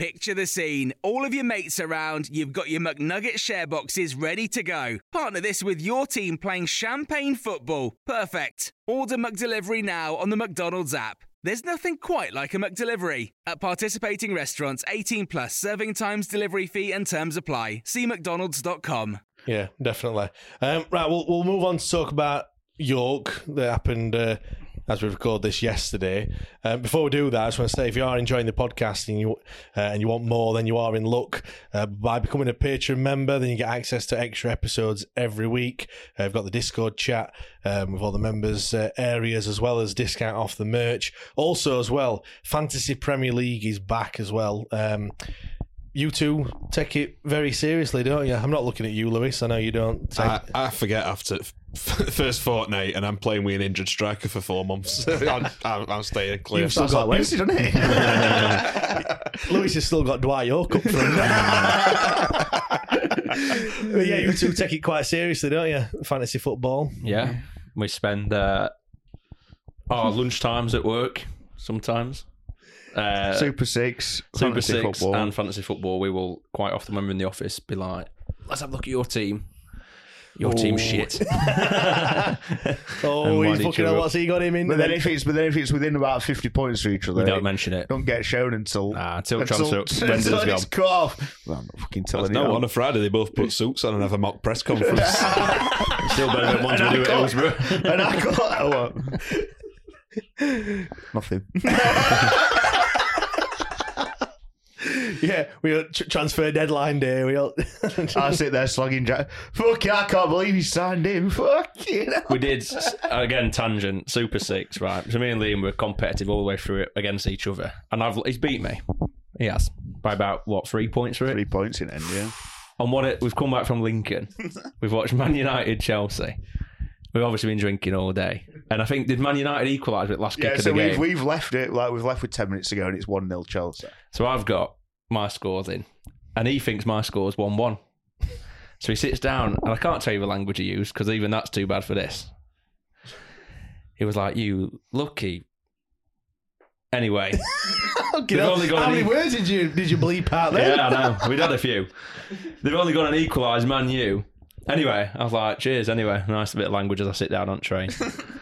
Picture the scene. All of your mates around, you've got your McNugget share boxes ready to go. Partner this with your team playing champagne football. Perfect. Order McDelivery now on the McDonald's app. There's nothing quite like a McDelivery. At participating restaurants, 18 plus serving times, delivery fee, and terms apply. See McDonald's.com. Yeah, definitely. Um, right, we'll we'll move on to talk about York that happened uh, as we record this yesterday. Um, before we do that, I just want to say if you are enjoying the podcast and you uh, and you want more, then you are in luck. Uh, by becoming a Patreon member, then you get access to extra episodes every week. Uh, we've got the Discord chat um, with all the members' uh, areas as well as discount off the merch. Also, as well, Fantasy Premier League is back as well. Um, you two take it very seriously, don't you? I'm not looking at you, Lewis. I know you don't. Take... I, I forget after first fortnight, and I'm playing with an injured striker for four months. I'm, I'm, I'm staying clear. You've still Sounds like got Wednesday, doesn't it? Lewis has still got Dwight Yorke up front. but yeah, you two take it quite seriously, don't you? Fantasy football. Yeah, we spend uh, our lunch times at work sometimes. Uh, Super Six, Super fantasy Six football. and fantasy football. We will quite often when we're in the office be like, "Let's have a look at your team. Your team's shit." Oh, he's fucking up. What's he got him in? But then if it's but then if it's within about fifty points for each other, Don't mention it. don't get shown until Ah, until until, transfer windows until go. it's cut off. Well, I'm not fucking telling No, you. on a Friday they both put suits on and have a mock press conference. Still better than ones we do at Hillsborough. and I got that one. Nothing. yeah, we got tr- transfer deadline day. We all I sit there slugging Jack. Fuck it, I can't believe he signed him. Fuck you. we did again tangent Super Six right. So me and Liam were competitive all the way through it against each other, and I've he's beat me. He has by about what three points for it. Three points in end, yeah. On what it, we've come back from Lincoln, we've watched Man United Chelsea. We've obviously been drinking all day, and I think did Man United equalise with last Yeah, kick so of the we've, game. we've left it like we've left with ten minutes ago, and it's one 0 Chelsea. So I've got my scores in, and he thinks my score's one one. So he sits down, and I can't tell you the language he used because even that's too bad for this. He was like, "You lucky." Anyway, They've only got How an many words did you did you bleep out there? yeah, I know. We'd had a few. They've only got an equalised Man U. Anyway, I was like, cheers. Anyway, nice bit of language as I sit down on the train.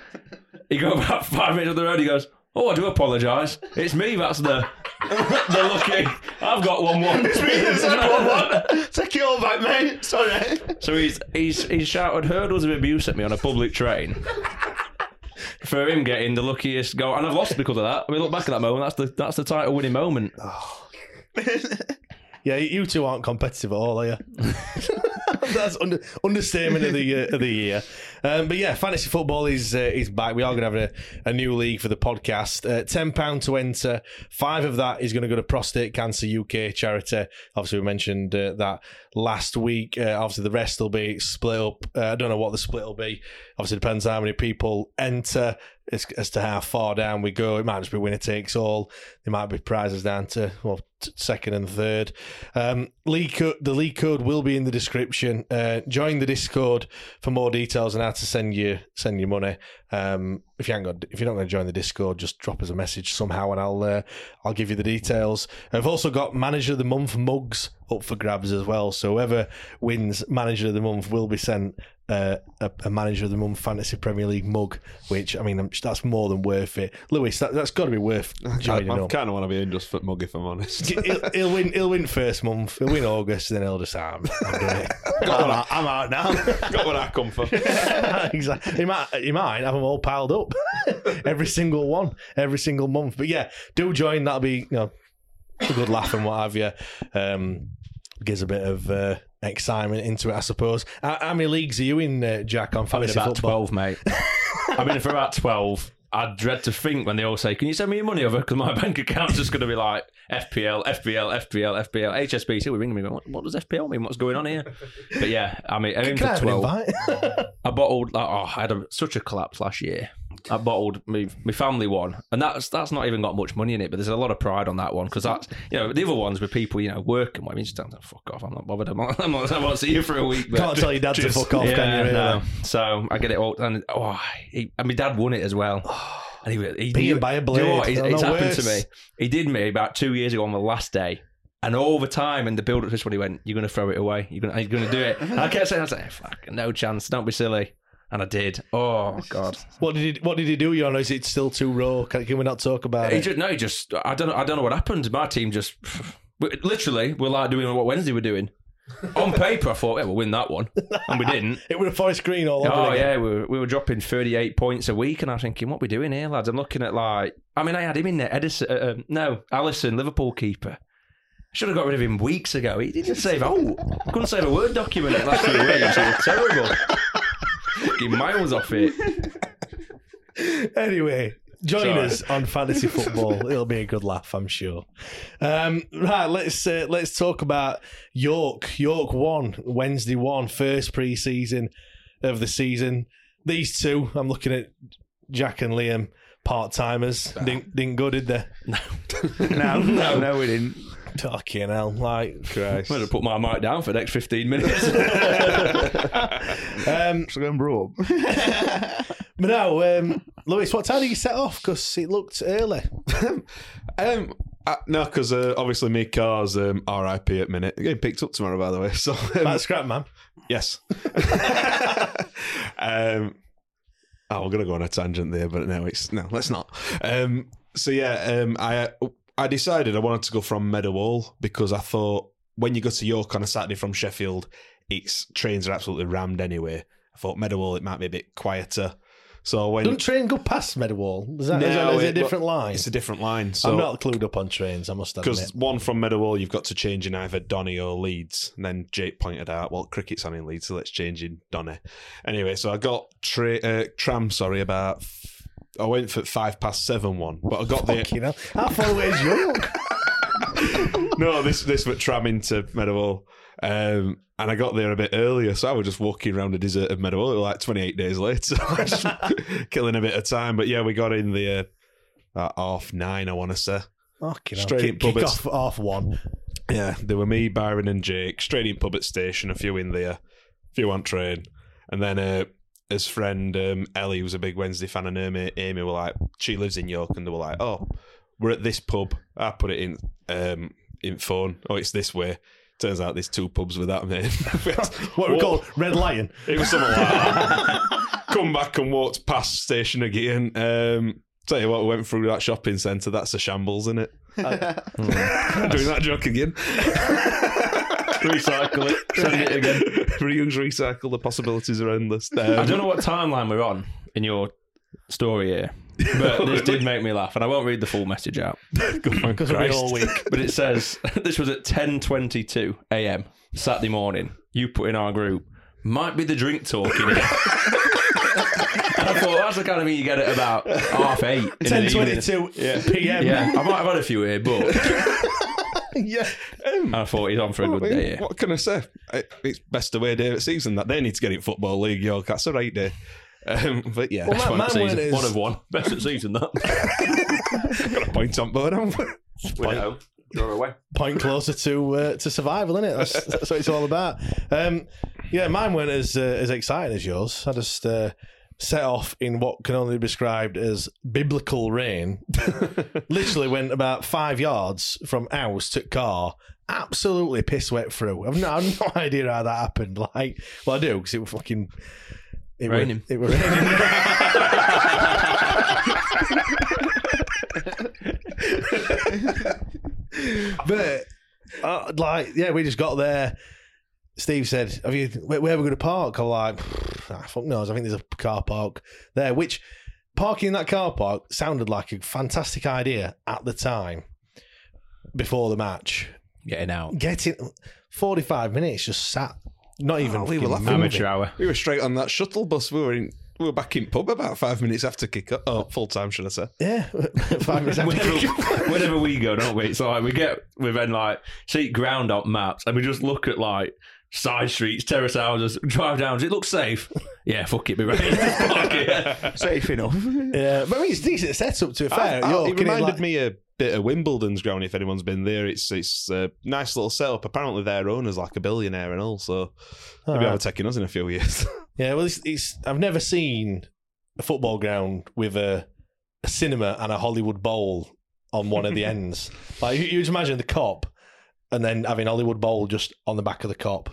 he got about five minutes up the road. He goes, "Oh, I do apologise. It's me. That's the the lucky. I've got one one. Take it all back, mate. Sorry. So he's he's he's shouted hurdles of abuse at me on a public train. For him getting the luckiest goal, and I've lost because of that. I mean, look back at that moment. That's the that's the title winning moment. Yeah, you two aren't competitive at all, are you? That's under, understatement of the uh, of the year. Um, but yeah, fantasy football is uh, is back. We are going to have a, a new league for the podcast. Uh, Ten pound to enter. Five of that is going to go to Prostate Cancer UK charity. Obviously, we mentioned uh, that last week. Uh, obviously, the rest will be split up. Uh, I don't know what the split will be. Obviously, depends how many people enter as, as to how far down we go. It might just be winner takes all. There might be prizes down to well t- second and third. Um, co- the league code will be in the description. Uh, join the Discord for more details on how to send you send your money. Um, if you haven't got, if you're not going to join the Discord, just drop us a message somehow, and I'll uh, I'll give you the details. I've also got manager of the month mugs up for grabs as well. So whoever wins manager of the month will be sent uh, a, a manager of the month fantasy Premier League mug, which I mean I'm- that's more than worth it. Lewis, that, that's got to be worth I, joining I up. kind of want to be in just for mug if I'm honest. he'll, he'll win. He'll win first month. He'll win August, then he'll just "I'm, I'm doing it." Got what I'm out now. Got what I come for. exactly. He might. He might have them all piled up, every single one, every single month. But yeah, do join. That'll be you know a good laugh and what have you. Um, gives a bit of uh, excitement into it, I suppose. How, how many leagues are you in, uh, Jack? On I'm in fantasy about football? twelve, mate. I'm in for about twelve. I dread to think when they all say, "Can you send me your money over?" Because my bank account's just going to be like FPL, FPL, FPL, FPL, HSBC. We're ringing me. Going, what, what does FPL mean? What's going on here? But yeah, I mean, I'm in for twelve. I bottled. Oh, I had a, such a collapse last year. I bottled my, my family one, and that's that's not even got much money in it. But there's a lot of pride on that one because that's you know the other ones with people you know working. Well, I mean, just don't fuck off. I'm not bothered. I'm not, I'm not, I won't see you for a week. But Can't tell your dad to fuck off, yeah, can you? No. So I get it all, and oh, he, and my dad won it as well. And he, he Beaten by a Do you know what? blade. It's, Oh, it's happened to me. He did me about two years ago on the last day. And all the time in the build up to this one, he went, "You're going to throw it away. You're going, to, you're going to do it." And I kept saying, "I was like, fuck, no chance. Don't be silly." And I did. Oh god. What did he What did he do, Jon? Or is it still too raw? Can, can we not talk about He it? just, no, he just. I don't know. I don't know what happened. My team just. Literally, we're like doing what Wednesday were doing. On paper, I thought, yeah, we'll win that one, and we didn't. it was a Forest Green all over. Oh again. yeah, we were, we were dropping thirty eight points a week, and I'm thinking, what are we doing here, lads? I'm looking at like, I mean, I had him in there, Edison, uh, um, no, Alisson, Liverpool keeper. Should have got rid of him weeks ago. He didn't save. Oh, couldn't save a word document last few weeks. It was terrible. Fucking miles off it. Anyway, join Sorry. us on fantasy football. It'll be a good laugh, I'm sure. Um, right, let's uh, let's talk about York. York won Wednesday one first pre-season of the season. These two, I'm looking at Jack and Liam, part timers. Didn't, didn't go, did they? No, No, no, no, we didn't. Fucking hell, like Christ. I'm going to put my mic down for the next 15 minutes. um, So going bro up. but now, um, Lewis, what time did you set off? Because it looked early. Um, uh, no, because uh, obviously my car's um, RIP at minute. They're Getting picked up tomorrow, by the way. So um, That's scrap, man. yes. um, oh, we're gonna go on a tangent there, but no, it's no, let's not. Um, so yeah, um, I I decided I wanted to go from Meadowhall because I thought when you go to York on a Saturday from Sheffield, its trains are absolutely rammed anyway. I thought Meadowhall it might be a bit quieter. So when Don't train go past Meadowhall? Is that, is No, that- is it a different line? it's a different line. So I'm not clued up on trains, I must because admit. one from Meadowhall, you've got to change in either Donny or Leeds. And then Jake pointed out, well, cricket's on in Leeds, so let's change in Donny. Anyway, so I got tra- uh, tram, sorry, about. I went for five past seven one, but I got there. Fucking hell. How far away is York? no, this this went tram into Meadowhall. Um, and I got there a bit earlier, so I was just walking around the deserted Meadowhall like 28 days later, so I was just killing a bit of time. But yeah, we got in the uh, half nine, I want to say. Fucking hell. Straight kick, pub kick off half one. Yeah, there were me, Byron, and Jake straight in pub at station. A few in there, a few on train, and then uh, his friend um, Ellie, who's a big Wednesday fan, and Amy, Amy were like, she lives in York, and they were like, oh, we're at this pub. I put it in um, in phone. Oh, it's this way. Turns out there's two pubs with that name. What we call Red Lion. It was something like that. Come back and walked past station again. Um, tell you what, we went through that shopping centre. That's a shambles, isn't it? Doing that joke again. Recycle it. Send it again. Reuse, recycle. The possibilities are endless. I Um, don't know what timeline we're on in your story here, but this did make me laugh, and I won't read the full message out. Because we'll be all week. But it says this was at 10:22 a.m. Saturday morning. You put in our group. Might be the drink talking. and I thought that's the kind of thing you get at about half eight. in the evening. 10.22 p.m. Yeah, I might have had a few here, but yeah. I thought he's on for a I good mean, day. Here. What can I say? It- It's best away day of the season that they need to get in football league. York, that's a right day. Um, but yeah, Well, that's man- one man season. went is- One of one, best at season that. got a point on board. haven't we? Win at home, draw away. Point closer to uh, to survival, isn't it? That's, that's what it's all about. Um, yeah, mine weren't as uh, as exciting as yours. I just uh, set off in what can only be described as biblical rain. Literally went about five yards from house to car. Absolutely piss wet through. I've no, I've no idea how that happened. Like, well, I do because it was fucking. It Raining. Were, it was raining. but uh, like, yeah, we just got there. Steve said, "Have you? Where, where are we going to park?" I'm like, ah, "Fuck knows." I think there's a car park there. Which parking in that car park sounded like a fantastic idea at the time. Before the match, Getting out. getting 45 minutes just sat, not even. Oh, we were fucking laughing. Amateur hour. We were straight on that shuttle bus. We were in. We were back in pub about five minutes after kick up. Oh, full time, should I say? Yeah, five minutes after whenever, whenever we go, don't we? It's like we get we then like see ground up maps and we just look at like side streets, terrace houses, drive downs. It looks safe? Yeah, fuck it, be ready. Fuck it. Safe enough. Yeah, but I mean, it's decent setup to a fair. I- I- it innit? reminded Like- me a bit of Wimbledon's ground. If anyone's been there, it's it's a nice little setup. Apparently, their owner's like a billionaire and all. So maybe Alright. I'll taking us in a few years. Yeah, well, it's, it's I've never seen a football ground with a, a cinema and a Hollywood Bowl on one of the ends. Like you, you just imagine the Kop and then having Hollywood Bowl just on the back of the Kop.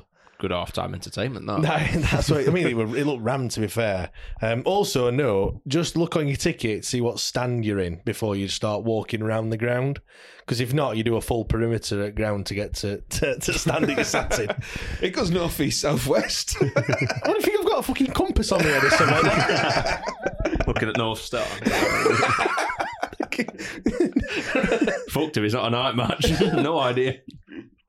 Good half time entertainment, that. No, that's what I mean. It, were- it looked rammed, to be fair. Um, also, no, just look on your ticket, see what stand you're in before you start walking around the ground. Because if not, you do a full perimeter at ground to get to, to, to stand that you sat in. It goes north, east, south, west. What do you think I've got a fucking compass on me head or something? Looking at North Star. Fucked if it's not a night match. no idea.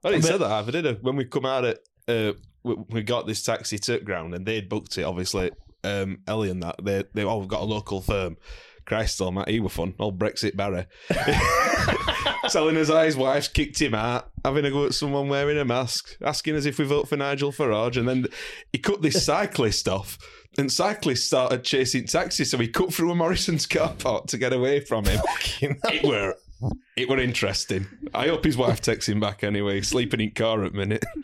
I didn't say that, I've did it. When we come out it, uh, we, we got this taxi to ground and they'd booked it, obviously. Um, Ellie and that, they, they all got a local firm. Christ almighty, he were fun. Old Brexit Barry. Telling us how his wife's kicked him out, having a go at someone wearing a mask, asking us if we vote for Nigel Farage. And then he cut this cyclist off. And cyclists started chasing taxis, so he cut through a Morrison's car park to get away from him. it were it were interesting. I hope his wife texts him back anyway. Sleeping in car at minute.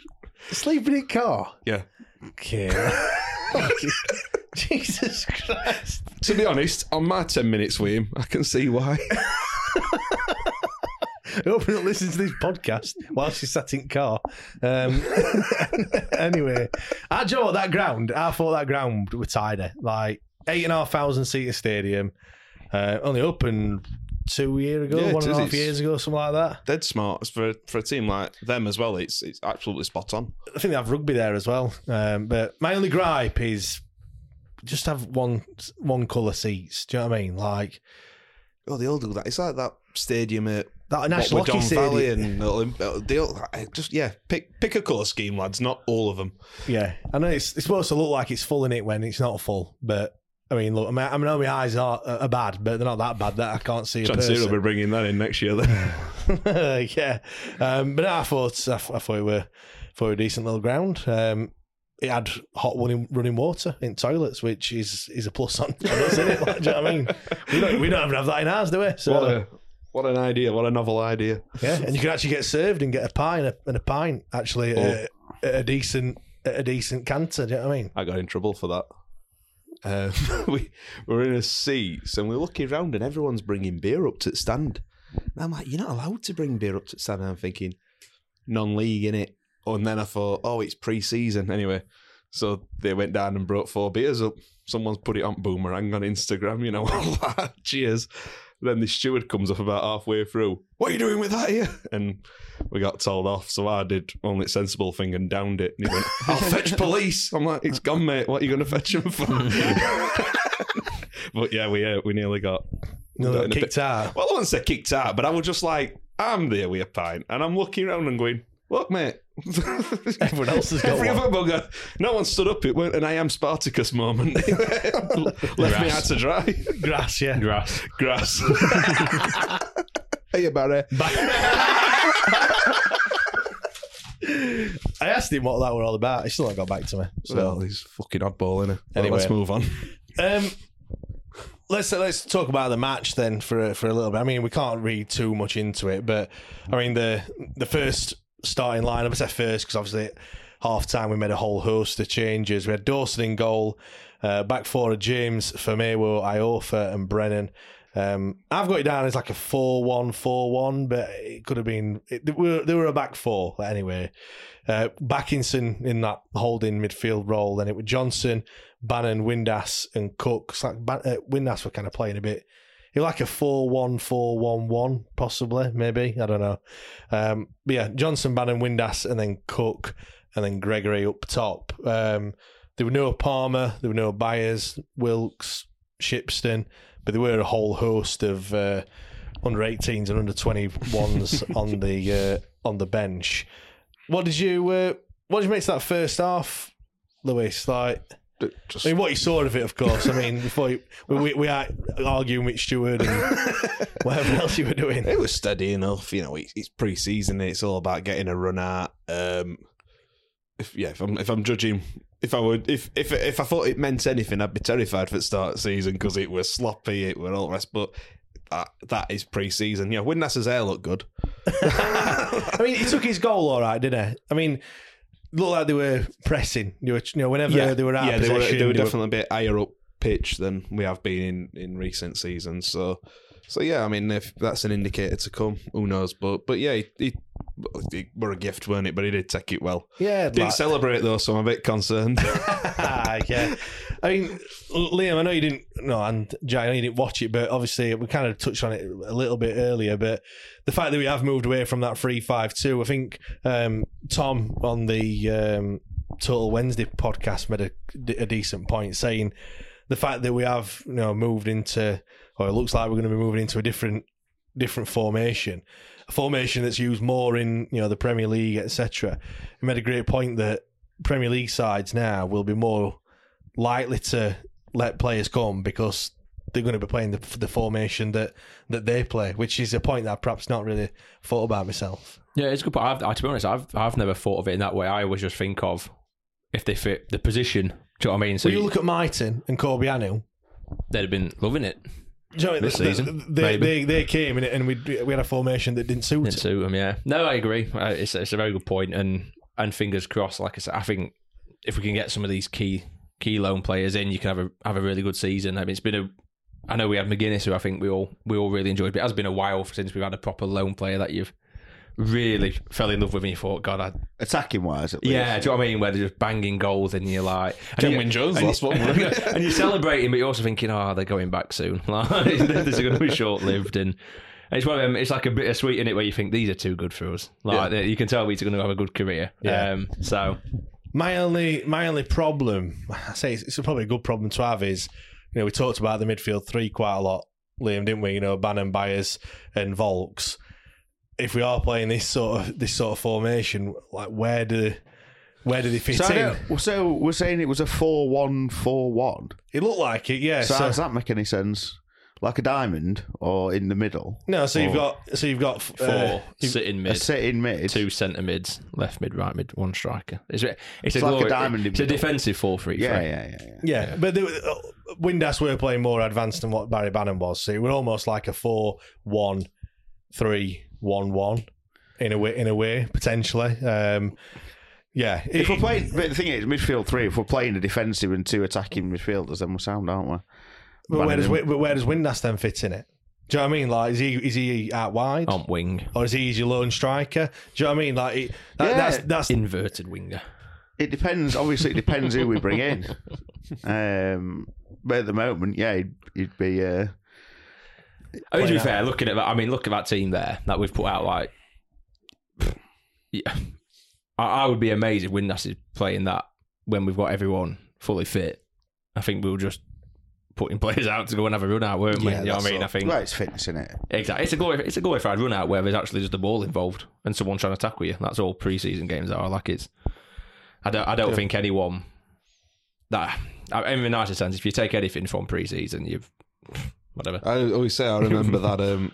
Sleeping in car? Yeah. Okay. Jesus Christ. To be honest, on my ten minutes with him, I can see why. I hope not listening to this podcast while she's sat in car. Um, anyway, I do you know what, that ground, I thought that ground was tidy. Like, eight and a half thousand seater stadium, uh, only opened two year ago, Yeah, one and a half years ago, something like that. Dead smart for for a team like them as well. It's it's absolutely spot on. I think they have rugby there as well. Um, but my only gripe is just have one one colour seats. Do you know what I mean? Like, Oh, they all do that. It's like that stadium at That National what, with Hockey Don Valley and Olymp- they all, just yeah, pick pick a colour scheme, lads. Not all of them. Yeah, I know it's, it's supposed to look like it's full in it when it's not full, but I mean, look, I mean, I know my eyes are, are bad, but they're not that bad that I can't see a Chance will be person. bringing that in next year. Then yeah, um, but I thought I, thought- I thought it were for a decent little ground. Um, it had hot running running water in toilets, which is is a plus on, on us, isn't it? Like, do you know what I mean? We don't we don't even have that in ours, do we? So what a what an idea! What a novel idea! yeah, and you can actually get served and get a pie and a, and a pint actually at, a, at a decent at a decent canter. Do you know what I mean? I got in trouble for that. Uh, we were in a seats and we're looking around and everyone's bringing beer up to the stand. And I'm like, you're not allowed to bring beer up to the stand. And I'm thinking, non-league in it. And then I thought, oh, it's pre-season anyway. So they went down and brought four beers up. Someone's put it on Boomerang on Instagram, you know. Cheers. Then the steward comes up about halfway through. What are you doing with that here? And we got told off. So I did only sensible thing and downed it. And he went, I'll fetch police. I'm like, it's gone, mate. What are you going to fetch him for? but yeah, we uh, we nearly got No, kicked bit- out. Well, I wouldn't say kicked out, but I was just like, I'm there with a pint, and I'm looking around and going, look, mate. Everyone else has got Every one. other bugger. No one stood up. It weren't an I am Spartacus moment. Left me out to dry. Grass, yeah. Grass. Grass. hey, Barry. I asked him what that were all about. He still not got back to me. So Well, he's fucking oddball, innit? Well, Anyway. let's move on. Um, let's let's talk about the match then for a, for a little bit. I mean, we can't read too much into it, but I mean the the first starting lineup. I say first because obviously at half time we made a whole host of changes. We had Dawson in goal, uh, back four of James, Firmino, Iorfa, and Brennan. Um, I've got it down as like a 4 1 4 1, but it could have been. It, they, were, they were a back four anyway. Uh, Bakinson in that holding midfield role. Then it was Johnson, Bannon, Windass, and Cook. Like uh, Windass were kind of playing a bit. It like a 4 1 4 1 1, possibly, maybe. I don't know. Um, but yeah, Johnson, Bannon, Windass, and then Cook, and then Gregory up top. Um, there were no Palmer, there were no Byers, Wilkes, Shipston, but there were a whole host of uh, under 18s and under 21s on the uh, on the bench. What did you uh, what did you make of that first half, Lewis? Like, Just, I mean, what you saw of it, of course. I mean, before you, we, we, we are arguing with Stewart and whatever else you were doing. It was steady enough, you know. It's, it's pre-season. It's all about getting a run out. Um, if yeah, if I'm if I'm judging, if I would, if if if I thought it meant anything, I'd be terrified for the start of the season because it was sloppy, it were all the rest. But that that is pre-season. Yeah, Windass's hair looked good. I mean, he took his goal all right, didn't he? I mean, looked like they were pressing. You, were, you know, whenever they were out yeah, of they were they were definitely a bit higher up pitch than we have been in in recent seasons. So. So yeah, I mean, if that's an indicator to come, who knows? But but yeah, he, he, it were a gift, weren't it? But he did take it well. Yeah, Didn't like- celebrate though, so I'm a bit concerned. yeah. I mean, Liam, I know you didn't, no, and Jack, I know you didn't watch it, but obviously we kind of touched on it a little bit earlier. But the fact that we have moved away from that 3 5 2, I think um, Tom on the um, Total Wednesday podcast made a, a decent point saying the fact that we have, you know, moved into, or it looks like we're going to be moving into a different different formation, formation that's used more in you know the Premier League, etc. He made a great point that Premier League sides now will be more likely to let players come because they're going to be playing the, the formation that that they play, which is a point that I've perhaps not really thought about myself. Yeah, it's a good. Point. I've, I, to be honest, I've I've never thought of it in that way. I always just think of if they fit the position. Do you know what I mean? So you look at Mighten and Corbeanu. They'd have been loving it. Do you know what I mean? this They- season. they, maybe. they, they came it and we we had a formation that didn't suit Didn't suit them, yeah. No, I agree. Uh, It's it's a very good point, and and fingers crossed. Like I said, I think if we can get some of these key key loan players in, you can have a have a really good season. I mean, it's been a. I know we had McGuinness, who I think we all we all really enjoyed, but it has been a while since we've had a proper loan player that you've really fell in love with, me. thought, God, I, Attacking wise, at least. yeah, do you know what I mean? Where they're just banging goals, and you're like, and Ken you- Wynne-Jones, and last you- one, wasn't it? and you're celebrating, but you're also thinking, oh, they're going back soon. Like, this is going to be short lived, and. and It's one of them. It's like a bit of sweet in it where you think these are too good for us. Like you can tell we're going to have a good career. Yeah. Um, so My only my only problem, I say it's, it's probably a good problem to have is, you know, we talked about the midfield three quite a lot, Liam, didn't we? You know, Bannon, Byers, and Vaulks. If we are playing this sort of this sort of formation, like where do where do they fit So, in? so we're saying it was a four-one-four-one. It looked like it, yeah. So, So, does that make any sense? Like a diamond or in the middle? no, so you've got so you've got four uh, you've- sitting a mid, sitting mid. two centre mids, left mid, right mid, one striker. It's, a- it's, a, like a glory- diamond in It's a middle. defensive four three. Yeah, yeah, yeah, yeah. Yeah, but they, were- uh, Windass were playing more advanced than what Barry Bannon was. So it were almost like a four one three one one in a way, in a way potentially. Um, yeah, If we're playing, but the thing is, midfield three. If we're playing a defensive and two attacking midfielders, then we're sound, aren't we? but where does but where does Windass then fit in it? Do you know what I mean? Like, is he is he out wide, on wing, or is he your lone striker? Do you know what I mean? Like, it- that, Yeah. that's that's inverted winger. It depends. Obviously, it depends who we bring in. Um, but at the moment, yeah, he'd, he'd be. Uh, I mean, to be out. fair, looking at that, I mean, look at that team there that we've put out. Like, yeah, I, I would be amazed if Windass is playing that when we've got everyone fully fit. I think we'll just putting players out to go and have a run out, weren't we? Yeah, you know what I mean? all. I think well, it's fitness in it. exactly. It's a glorif- it's a glorified run out where there's actually just the ball involved and someone trying to tackle you. That's all preseason games are. Like it's, I don't I don't think anyone that in the nicest sense, if you take anything from preseason, you've whatever. I always say I remember that um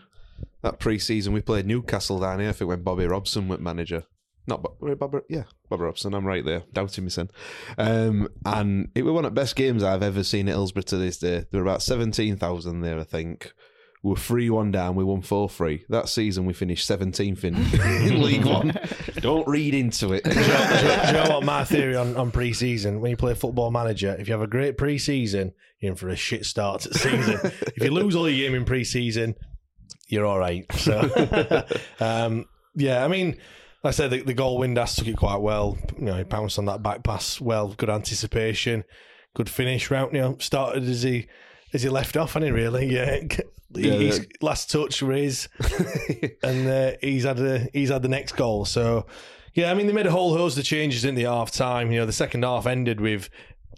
that pre-season we played Newcastle down here. I think when Bobby Robson was manager. Not Bobby, yeah, Bobby Robson. I'm right there, doubting me, son. Um, and it was one of the best games I've ever seen at Hillsborough to this day. There were about seventeen thousand there, I think. We were three one down. We won four three. That season we finished seventeenth in, in League One. Don't read into it. Do you, know, do you know what my theory on, on pre-season? When you play football manager, if you have a great pre-season, you're in for a shit start to season. if you lose all your game in pre-season, you're all right. So, um, yeah, I mean, like I said the, the goal Windass took it quite well. You know, he pounced on that back pass well. Good anticipation, good finish. Round, you know, started as he as he left off, and he really, yeah. Yeah, his yeah. last touch was, and uh, he's had a, he's had the next goal. So, yeah, I mean, they made a whole host of changes in the half time. You know, the second half ended with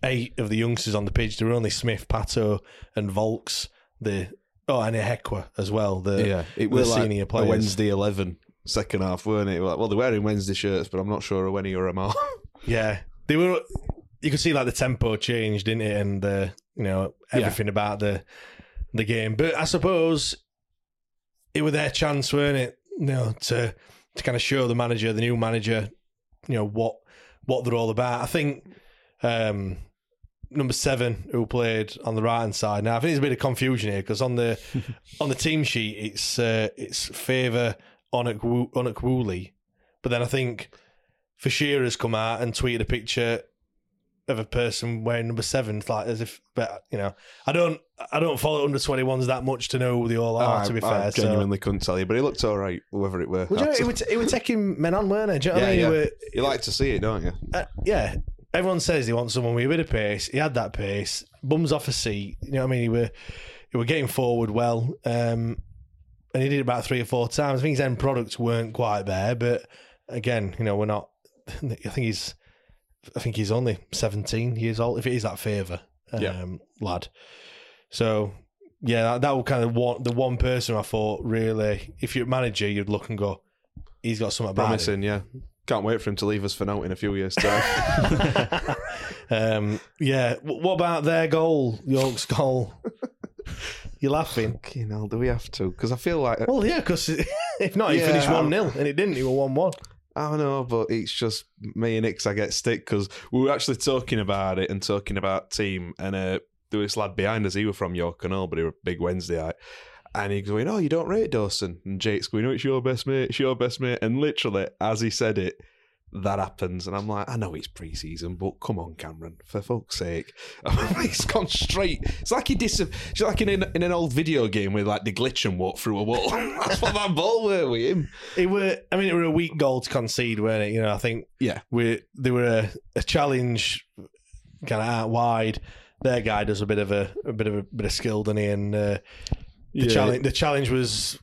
eight of the youngsters on the pitch. There were only Smith, Pato, and Vaulks. The oh, and Hekwa as well. The yeah, it the was like senior a players. Wednesday eleven second half, weren't it? Well, they're wearing Wednesday shirts, but I'm not sure of any of them are. Yeah, they were. You could see like the tempo changed, didn't it? And the you know everything about the the game. But I suppose it was their chance, weren't it? You know, to to kind of show the manager, the new manager, you know what what they're all about. I think um, number seven who played on the right hand side. Now I think there's a bit of confusion here because on the on the team sheet it's uh, it's favour Onak Onokwuli, but then I think Fashir has come out and tweeted a picture of a person wearing number seven. It's like as if, but you know, I don't I don't follow under twenty ones that much to know who they all are. I, to be I fair, genuinely couldn't tell you, but he looked all right, whether it were. Well, do you know, it, was, it was taking men on, weren't it? Do you know what I mean? yeah. Were- You like to see it, don't you? uh, yeah, everyone says they want someone with a bit of pace. He had that pace. Bums off a seat. You know what I mean? He were he were getting forward well, um, and he did it about three or four times. I think his end products weren't quite there, but again, you know, we're not. I think he's. I think he's only seventeen years old. If it is that favour, um, Yeah. lad. So yeah, that, that was kind of one the one person I thought really, if you're a manager, you'd look and go, he's got something about him. Promising, yeah. Can't wait for him to leave us for now in a few years' time. um, yeah. What about their goal, York's goal? You're laughing. You know, do we have to? Because I feel like Well, yeah, because if not, he Yeah, finished 1 0, and it didn't. He were 1 1. I don't know, but it's just me and Ix. I get stick because we were actually talking about it and talking about team, and uh, there was this lad behind us. He was from York and all, but he was big Wednesdayite. And he's going, "Oh, you don't rate Dawson?" And Jake's going, "No, it's your best mate. It's your best mate." And literally, as he said it, that happens, and I'm like, "I know it's pre-season, but come on, Cameron, for fuck's sake!" he's gone straight. It's like he dis. It's like in an, in an old video game where like the glitch and walk through a wall. That's what that ball were with him. It were, I mean, it were a weak goal to concede, weren't it? You know, I think Yeah. we there were a, a challenge kind of out wide. Their guy does a bit of a, a bit of a bit of skill, doesn't he? And uh, the Yeah. challenge the challenge was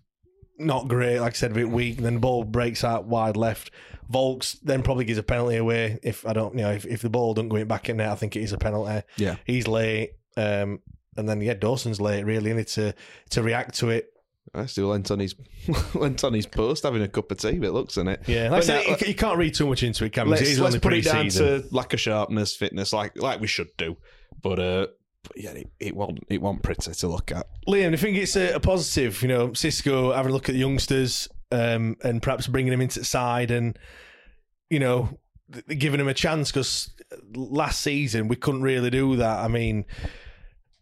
not great, like I said, a bit weak. And then the ball breaks out wide left. Vaulks then probably gives a penalty away. If I don't, you know, if, if the ball don't go in back in there, I think it is a penalty. Yeah. he's late. Um, and then yeah, Dawson's late really, and to to react to it. I still lent on his lent on his post having a cup of tea. But it looks in it. Yeah, like I But said, now- you, you can't read too much into it, can let's, let's put it down to lack of sharpness, fitness, like like we should do. But uh, but yeah, it, it won't it won't pretty to look at. Liam, I think it's a, a positive. You know, Xisco having a look at the youngsters um, and perhaps bringing him into the side and you know giving him a chance because last season we couldn't really do that. I mean,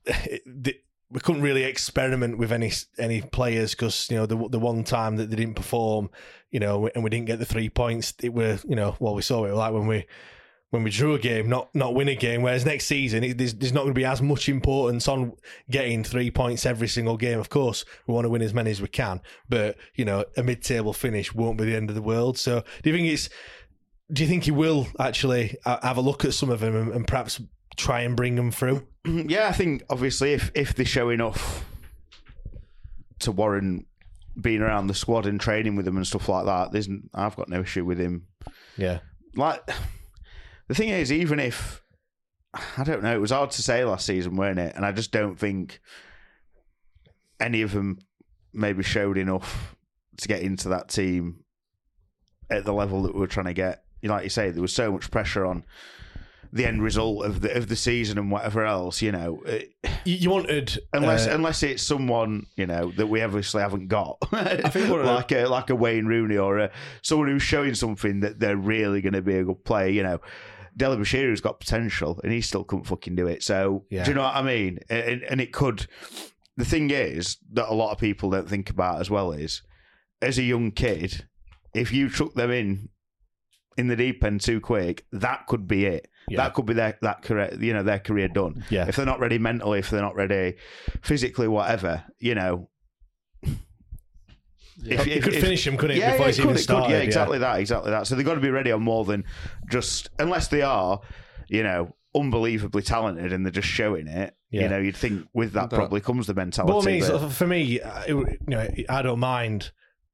we couldn't really experiment with any any players because you know the the one time that they didn't perform, you know, and we didn't get the three points. It were you know well we saw it like when we when we drew a game, not not win a game. Whereas next season, it, there's, there's not going to be as much importance on getting three points every single game. Of course, we want to win as many as we can, but you know, a mid-table finish won't be the end of the world. So, do you think it's? Do you think he will actually uh, have a look at some of them and, and perhaps try and bring them through? yeah, I think obviously if if they show enough to warrant being around the squad and training with them and stuff like that, there's I've got no issue with him. Yeah, Like the thing is, even if I don't know, it was hard to say last season, weren't it? And I just don't think any of them maybe showed enough to get into that team at the level that we were trying to get. You know, like you say, there was so much pressure on the end result of the of the season and whatever else. You know, it, you, wanted unless uh, unless it's someone you know that we obviously haven't got, I think like a like a Wayne Rooney or a, someone who's showing something that they're really going to be a good player. You know, Dele-Bashiru's got potential and he still couldn't fucking do it. So Yeah. do you know what I mean? And, and it could. The thing is that a lot of people don't think about as well is as a young kid, if you took them in in the deep end too quick, that could be it. Yeah. That could be their that career, you know, their career done. Yeah. If they're not ready mentally, if they're not ready physically, whatever, you know. If, It could finish him, couldn't it, Yeah, before yeah, it's it even could, it could. started, Yeah, yeah. exactly that, exactly that. So they've got to be ready on more than just unless they are, you know, unbelievably talented and they're just showing it. Yeah. You know, you'd think with that But- probably comes the mentality. But I mean, that- for me, uh, it, you know, I don't mind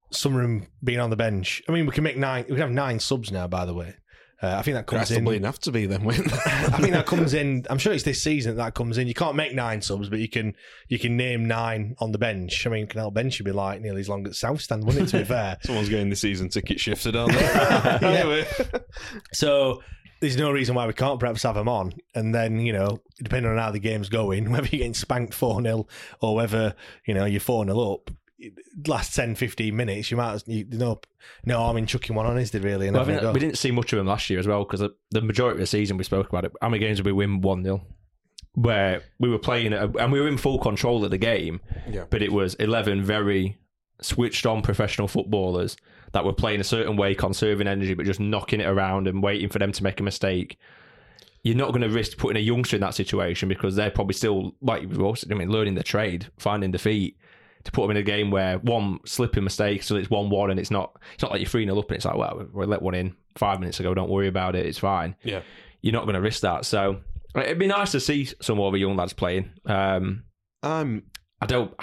some room being on the bench. I mean, we can make nine. We can have nine subs now. By the way, uh, I think that comes in. Have to be then. I think that comes in. I'm sure it's this season that, that comes in. You can't make nine subs, but you can you can name nine on the bench. I mean, Canal Bench should be like nearly as long as South Stand, wouldn't it? To be fair, Someone's getting the season ticket shifted, aren't they? anyway, so there's no reason why we can't perhaps have them on. And then you know, depending on how the game's going, whether you're getting spanked four 0 or whether you know you're four 0 up. Last 10, 15 minutes, you might you, there's no no harm in chucking one on, is there really? And Well, I having think a go? we didn't see much of him last year as well because the majority of the season we spoke about it. How many games did we win one 0 Where we were playing it and we were in full control of the game, Yeah. but it was eleven very switched on professional footballers that were playing a certain way, conserving energy, but just knocking it around and waiting for them to make a mistake. you're not going to risk putting a youngster in that situation because they're probably still like you also, I mean, learning the trade, finding defeat. To put them in a game where one slipping mistake, so it's one one, and it's not it's not like you're three 0 up, and it's like, well, we let one in five minutes ago. Don't worry about it. It's fine. Yeah. You're not going to risk that. So it'd be nice to see some more of the young lads playing. Um, I'm. I don't.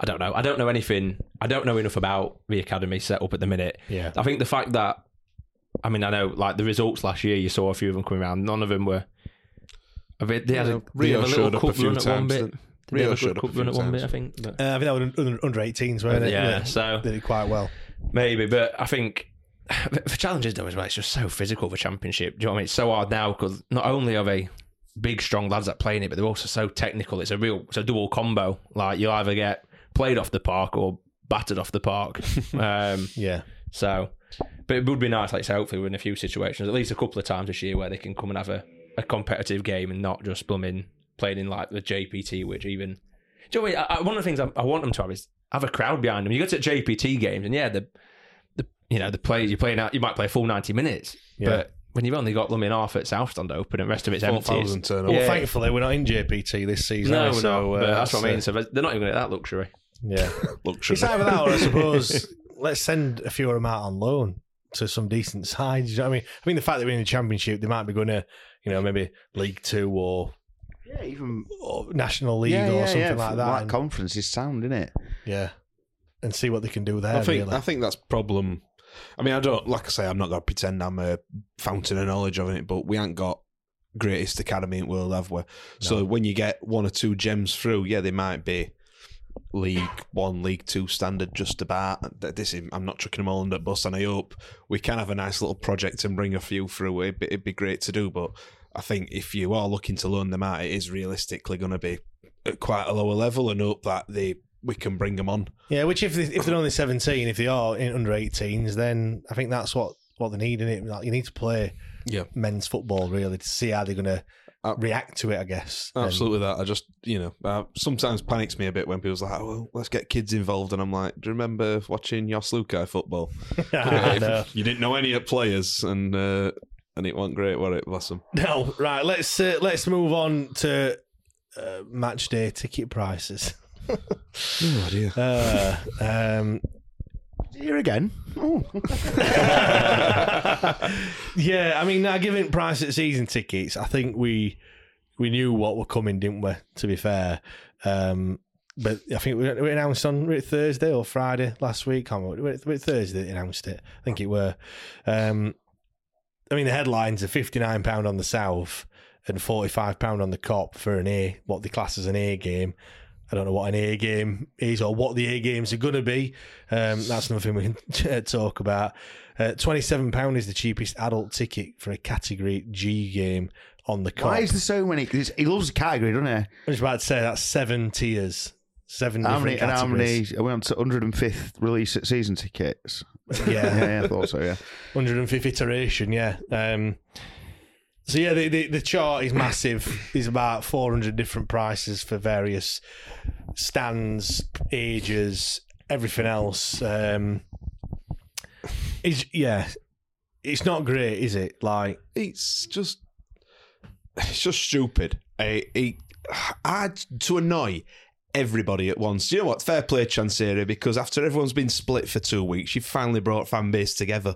I don't know. I don't know anything. I don't know enough about the academy set up at the minute. Yeah. I think the fact that, I mean, I know like the results last year, you saw a few of them coming around. None of them were. I mean, they had a, Rio they had a showed little up a cup few run at one times, bit. Didn't- Did Rio have a good cup run at one bit? I think. But- Uh, I think that was under, under 18s, weren't it? Yeah, so- they did it quite well. Maybe, but I think the challenge is though as well. It's just so physical for championship. Do you know what I mean? It's so hard now because not only are they big, strong lads that play in it, but they're also so technical. It's a real, it's a dual combo. Like you'll either get played off the park or battered off the park. um, Yeah. so, but it would be nice, like I say, hopefully we're in a few situations, at least a couple of times this year, where they can come and have a, a competitive game and not just blooming playing in like the JPT, which even. Do you know what I mean? I, I- one of the things I, I want them to have is have a crowd behind them. You go to JPT games, and yeah, the the you know the players you're playing out, you might play a full ninety minutes, Yeah. but when you've only got them in half at South Stand open and the rest of it's empty, it's- 4,000 turn up. Well, thankfully, we're not in JPT this season. No, are we? we're so, not. uh, But that's what I mean. uh, So they're not even going to that luxury. yeah. Luxury. It's either that or I suppose let's send a few of them out on loan to some decent sides. You know what I mean? I mean, the fact that we're in the championship, they might be going to, you know, maybe League Two or, Yeah, even or National League yeah, or yeah, something yeah. like that. Like and- conference is sound, isn't it? yeah, and see what they can do there. I think really. I think that's problem. I mean, I don't like I say I'm not going to pretend I'm a fountain of knowledge of it, but we ain't got greatest academy in the world, have we? So when you get one or two gems through, yeah, they might be League One, League Two standard, just about. This is, I'm not chucking them all under the bus, and I hope we can have a nice little project and bring a few through. It'd be, it'd be great to do, but I think if you are looking to loan them out, it is realistically going to be at quite a lower level, and hope that they we can bring them on. yeah, which if they, if they're only seventeen, if they are in under 18s, then I think that's what what they need in it. Like, you need to play Yeah. men's football really to see how they're going to Uh, react to it. I guess. And- Absolutely, that I just you know uh, sometimes panics me a bit when people's like, oh, "Well, let's get kids involved," and I'm like, "Do you remember watching Jos Luhukay football? I you didn't know any of players, and uh, and it wasn't great, was it? Bless them. No, right. Let's uh, let's move on to uh, match day ticket prices. Oh dear. Uh, um, Here again. Oh. yeah, I mean, now given price at season tickets, I think we we knew what were coming, didn't we? To be fair, um, but I think we, we announced on was Thursday or Friday last week. Can't remember. Was it- Thursday they announced it. I think it were. Um, I mean, the headlines are fifty nine pound on the south and forty five pound on the Kop for an A, what they class as an A game. I don't know what an A game is or what the A games are going to be. Um, that's nothing we can talk about. Uh, £27 is the cheapest adult ticket for a Category G game on the Kop. Why is there so many? 'cause he loves the category, doesn't he? I was about to say that's seven tiers. Seven How many? And how many? Are we on to 105th release at season tickets? Yeah. yeah, I thought so. Yeah. 105th iteration, yeah. Um, so yeah, the, the the chart is massive. There's about 400 different prices for various stands, ages, everything else. Um, is yeah, it's not great, is it? Like It's just it's just stupid. I, I, I to annoy everybody at once. You know what? Fair play, Chansiri, because after everyone's been split for two weeks, you've finally brought fan base together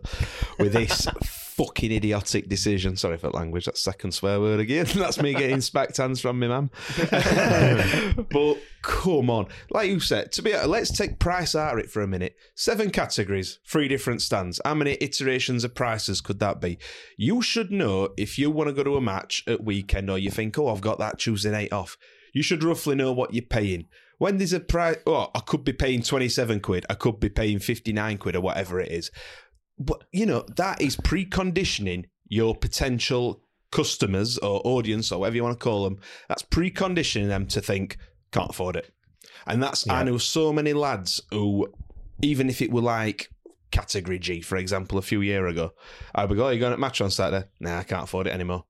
with this fucking idiotic decision. Sorry for language. That's second swear word again. That's me getting spacked hands from me, man. but come on, like you said, to be let's take price out of it for a minute. Seven categories, three different stands. How many iterations of prices could that be? You should know if you want to go to a match at weekend or you think, oh, I've got that Tuesday night off. You should roughly know what you're paying. When there's a price, oh, I could be paying 27 quid, I could be paying 59 quid or whatever it is. But, you know, that is preconditioning your potential customers or audience or whatever you want to call them. That's preconditioning them to think, can't afford it. And that's, I know so many lads who, even if it were like category G, for example, a few year ago, I'd be going, oh, you're going to match on Saturday? Nah, I can't afford it anymore.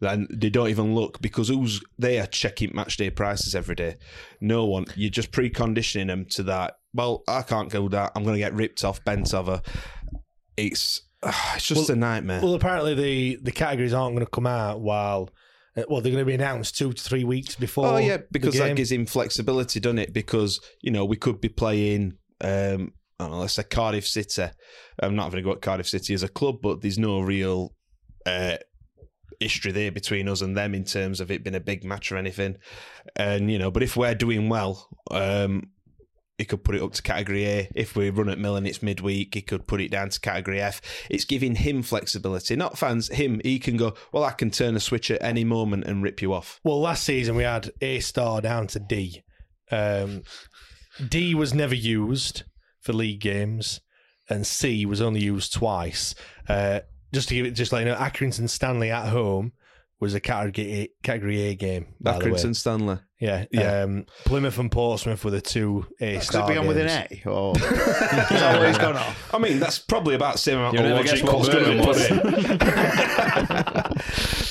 Then they don't even look because who's they are checking match day prices every day. No one. You're just preconditioning them to that. Well, I can't go that. I'm going to get ripped off, bent over. It's it's just a nightmare. Well, apparently the the categories aren't going to come out while. uh, Well, they're going to be announced two to three weeks before. Oh yeah, because that gives him flexibility, doesn't it? Because you know we could be playing, um, I don't know, let's say Cardiff City. I'm not having to go at Cardiff City as a club, but there's no real uh, history there between us and them in terms of it being a big match or anything. And you know, but if we're doing well, um, he could put it up to category A. If we run at Mill and it's midweek, he could put it down to category F. It's giving him flexibility, not fans. Him, he can go. Well, I can turn a switch at any moment and rip you off. Well, last season we had A star down to D. Um, D was never used for league games, and C was only used twice. Uh, just to give it, just like you know, Accrington Stanley at home was a category A, category A game. By the way. Accrington Stanley. Yeah, Yeah. Um, Plymouth and Portsmouth were the two A Could star. it be on with an games. A? Or is that what he's gone off? I mean, that's probably about the same amount You'll of never guess logic what Cole's going to Birmingham put in.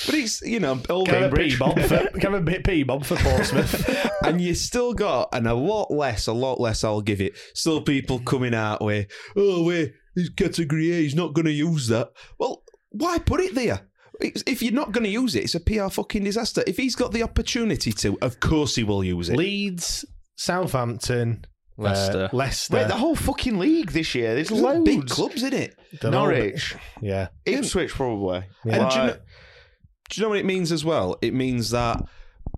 but it's, you know, old Kevin P. Cambridge. Bob for Kevin P. Bob for Portsmouth. and you still got, and a lot less, a lot less, I'll give it. Still people coming out with, oh, wait, he's category A, he's not going to use that. Well, why put it there? It's- If you're not going to use it, it's a PR fucking disaster. If he's got the opportunity to, of course he will use it. Leeds, Southampton, Leicester. uh, Leicester, Wait, the whole fucking league this year. There's There's loads. big clubs in it. Dunno, Norwich, yeah. Ipswich, probably. Yeah. And do you, know, do you know what it means as well? It means that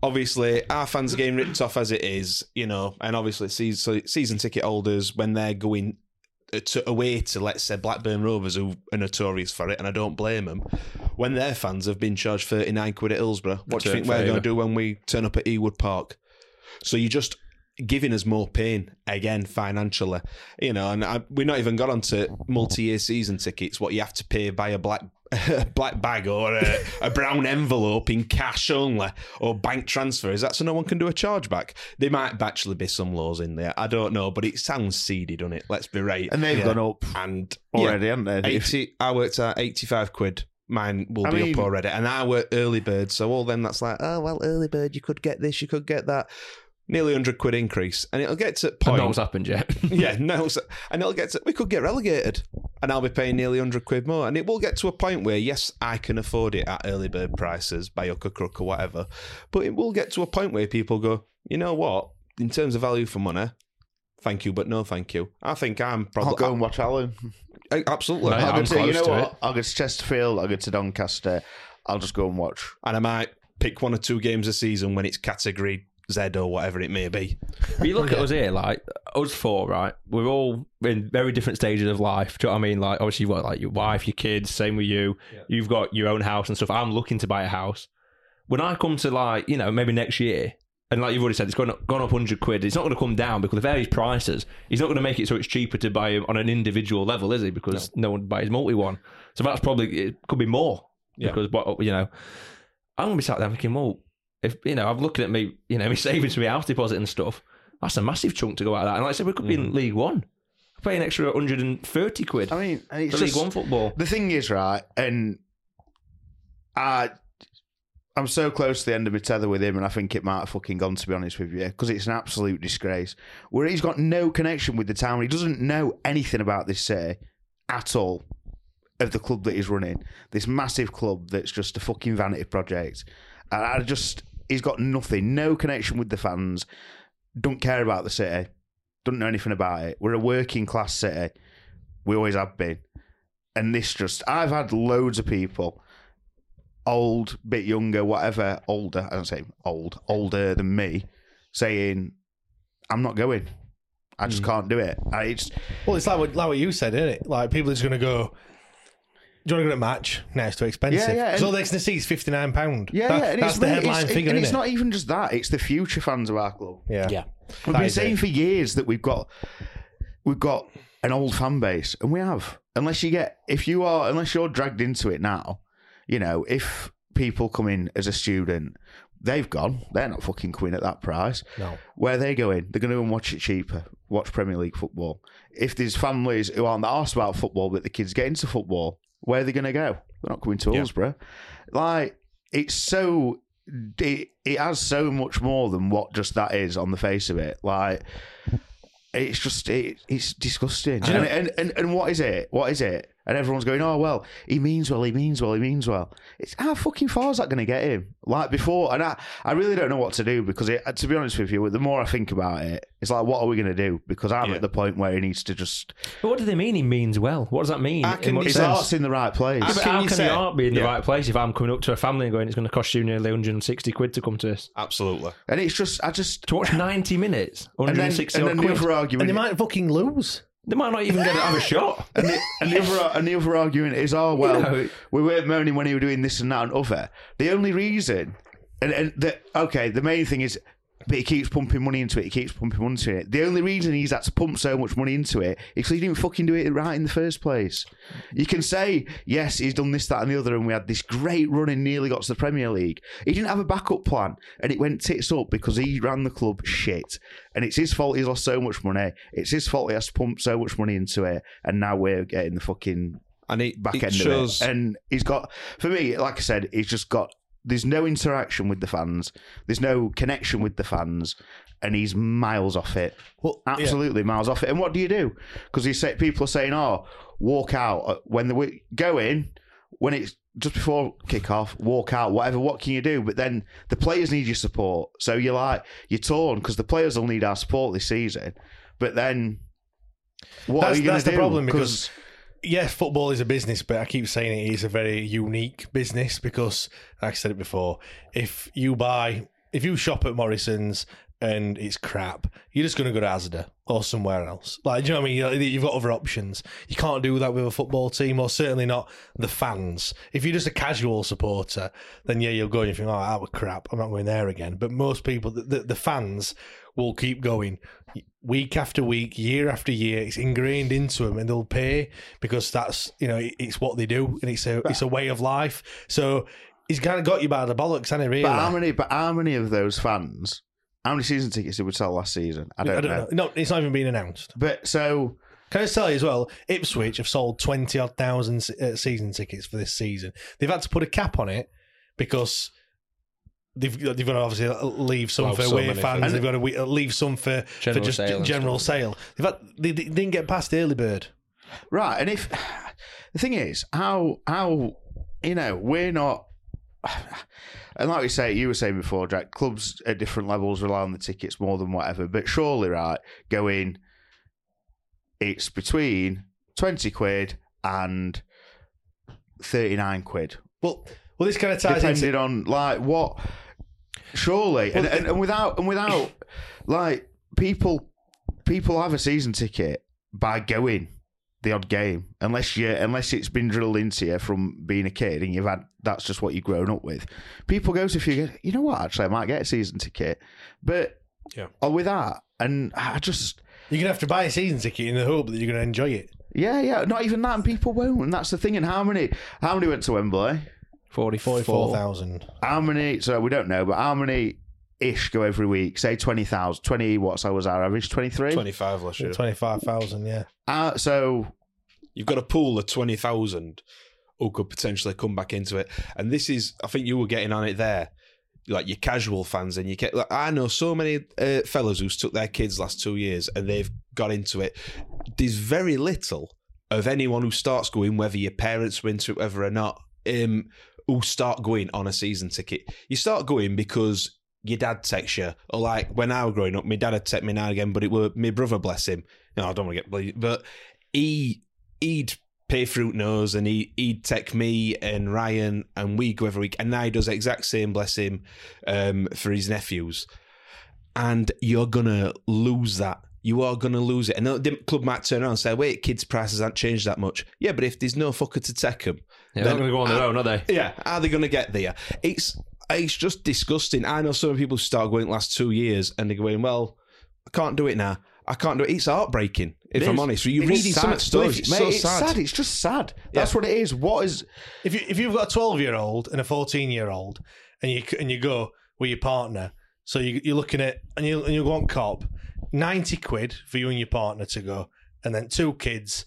obviously our fans are getting ripped off as it is, you know, and obviously season, season ticket holders when they're going uh, to, away to let's say Blackburn Rovers who are notorious for it, and I don't blame them. When their fans have been charged thirty nine quid at Hillsborough, what do you think we're going to do when we turn up at Ewood Park? So you're just giving us more pain again financially, you know. And I, we're not even got onto multi-year season tickets. What you have to pay by a black black bag or a, a brown envelope in cash only or bank transfer. Is that so no one can do a chargeback? There might actually be some laws in there. I don't know, but it sounds seedy, doesn't it? Let's be right. And they've Yeah. gone up and already, yeah, haven't they? If- 80, I worked at eighty-five quid. Mine will I be mean- up already, and I work early bird, so all them that's like, oh well, early bird, you could get this, you could get that. Nearly hundred quid increase, and it'll get to a And point. not what's happened yet. yeah, no, and it'll get to we could get relegated, and I'll be paying nearly hundred quid more, and it will get to a point where yes, I can afford it at early bird prices, by hook or crook or whatever, but it will get to a point where people go, you know what, in terms of value for money, thank you, but no thank you. I think I'm probably I'll go and watch Alan. I- absolutely. Right, I'll I'm go to, you know close to what? it. I'll go to Chesterfield. I'll go to Doncaster. I'll just go and watch. and I might pick one or two games a season when it's category Z or whatever it may be. But you look at us here, like us four, right? We're all in very different stages of life. Do you know what I mean? Like, obviously, you've got like your wife, your kids. Same with you. You've got your own house and stuff. I'm looking to buy a house. When I come to like, you know, maybe next year, and like you've already said, it's gone up, gone up hundred quid. It's not going to come down because of various prices. He's not going to make it so it's cheaper to buy on an individual level, is he? Because no, one buys multi one. So that's probably it could be more. Yeah. Because what you know, I'm gonna be sat there thinking, well, if you know, I'm looking at me, you know, my savings for my house deposit and stuff. That's a massive chunk to go out of that. And like I said, we could be in mm. League One, pay an extra 130 quid I mean, and it's for League One football. the thing is, right, and I, I'm so close to the end of my tether with him, and I think it might have fucking gone, to be honest with you, because it's an absolute disgrace. Where he's got no connection with the town, he doesn't know anything about this city at all of the club that he's running. This massive club that's just a fucking vanity project, and I just, he's got nothing, no connection with the fans, don't care about the city, doesn't know anything about it. We're a working class city, we always have been and this just I've had loads of people, old, bit younger, whatever, older. I don't say old, older than me, saying, "I'm not going. I just mm. can't do it." I, it's Well, it's like what, like what you said, isn't it? Like people are just going to go. Do you want to go to a match? No, it's too expensive. Yeah, yeah, So all and- they can see is fifty nine pound. yeah, That- yeah. And that's it's, the mate, headline it's, figure, and isn't it's it? not even just that; it's the future fans of our club. yeah, Yeah. We've That been saying it. for years that we've got we've got an old fan base, and we have. Unless you get if you are unless you're dragged into it now, you know, if people come in as a student, they've gone. They're not fucking coming at that price. No. Where are they going? They're going to go and watch it cheaper. Watch Premier League football. If there's families who aren't that arsed about football, but the kids get into football, where are they going to go? They're not coming to Yeah. Hillsborough. Like it's so. It, it has so much more than what just that is on the face of it. Like it's just it, it's disgusting. You And, know- and, and and what is it? What is it? And everyone's going, "Oh well, he means well, he means well, he means well." It's how fucking far is that going to get him? Like before, and I, I really don't know what to do because it, to be honest with you, the more I think about it, it's like, what are we going to do? Because I'm at the point where he needs to just. But what do they mean? He means well. What does that mean? How can In his sense? heart's in the right place. Yeah, but can how you can say- your heart be in the right place if I'm coming up to a family and going, it's going to cost you nearly 160 quid to come to this? Absolutely. And it's just, I just To watch 90 minutes, and then, 160 and then odd the quid. other And argument, they might fucking lose. They might not even get to have a shot. and, the, and the other and the other argument is, oh well, know- we weren't moaning when he was doing this and that and other. The only reason, and, and the, okay, the main thing is, but he keeps pumping money into it. He keeps pumping money into it. The only reason he's had to pump so much money into it is because he didn't fucking do it right in the first place. You can say yes, he's done this, that, and the other, and we had this great run and nearly got to the Premier League. He didn't have a backup plan, and it went tits up because he ran the club shit, and it's his fault he's lost so much money. It's his fault he has to pump so much money into it, and now we're getting the fucking And it, back it end shows. of it. And he's got, for me, like I said, he's just got. There's no interaction with the fans. There's no connection with the fans, and he's miles off it. Well, yeah. Absolutely miles off it. And what do you do? Because you say people are saying, "Oh, walk out uh, when the go in when it's just before kick off, walk out, whatever. What can you do? But then the players need your support, so you're like you're torn because the players will need our support this season. But then what That's- are you going to the do? problem, because- yes, football is a business, but I keep saying it is a very unique business because, like I said it before, if you buy, if you shop at Morrison's and it's crap, you're just going to go to Asda or somewhere else. Like, do you know what I mean? You- You've got other options. You can't do that with a football team, or certainly not the fans. If you're just a casual supporter, then yeah, you'll go and you think, oh, that was crap. I'm not going there again. But most people, the, the, the fans, will keep going week after week, year after year. It's ingrained into them, and they'll pay because that's you know it's what they do, and it's a it's a way of life. So he's kind of got you by the bollocks, hasn't he? Really? But how many? But how many of those fans? How many season tickets did we sell last season? I don't, know. No, it's not even been announced. But so Can I just tell you as well? Ipswich have sold twenty odd thousand uh, season tickets for this season. They've had to put a cap on it because. They've, they've got to obviously leave some Allow for so away fans. fans. They've got to we- leave some for, for General just sale and general sale. They've had, they, they didn't get past early bird. right, and if the thing is, how how you know we're not. And like we say, you were saying before, Jack, clubs at different levels rely on the tickets more than whatever. But surely, right, going, it's between 20 quid and 39 quid. Well, well, this kind of ties depending into on like what surely and, and, and without and without like people people have a season ticket by going the odd game unless you unless it's been drilled into you from being a kid and you've had that's just what you've grown up with people go to a few you know what actually i might get a season ticket but Yeah. or with that and i just You're gonna have to buy a season ticket in the hope that you're gonna enjoy it. yeah yeah not even that and people won't and that's the thing and how many how many went to wembley 44. Forty-four thousand. How many? So we don't know, but how many ish go every week? Say twenty thousand. Twenty. What's was our average? Twenty three. 25 last year. Twenty-five thousand. Yeah. Uh, so You've got a pool of 20,000 who could potentially come back into it. And this is, I think you were getting on it there. Like your casual fans, and you get. Like, I know so many uh, fellas who's took their kids last two years and they've got into it. There's very little of anyone who starts going, whether your parents were into it, whether or not, um, who start going on a season ticket. You start going because your dad texts you, or like when I was growing up, my dad had text me now again, but it were my brother, bless him. No, I don't want to get but he he'd pay fruit nose and he he'd text me and Ryan and we go every week, and now he does exact same, bless him, um, for his nephews, and you're gonna lose that. You are going to lose it. And the club might turn around and say, wait, kids' prices haven't changed that much. Yeah, but if there's no fucker to take them, Yeah, they're not going to go on their uh, own, are they? yeah, are they going to get there? It's it's just disgusting. I know some people start going the last two years and they're going, well, I can't do it now. I can't do it. It's heartbreaking, if It I'm is. honest. You're reading some sad. stories. Mate, It's so it's sad. sad. It's just sad. That's what it is. What is? If you if you've got a twelve year old and a fourteen year old, and you and you go with your partner, so you, you're looking at and you and you go on Kop, ninety quid for you and your partner to go, and then two kids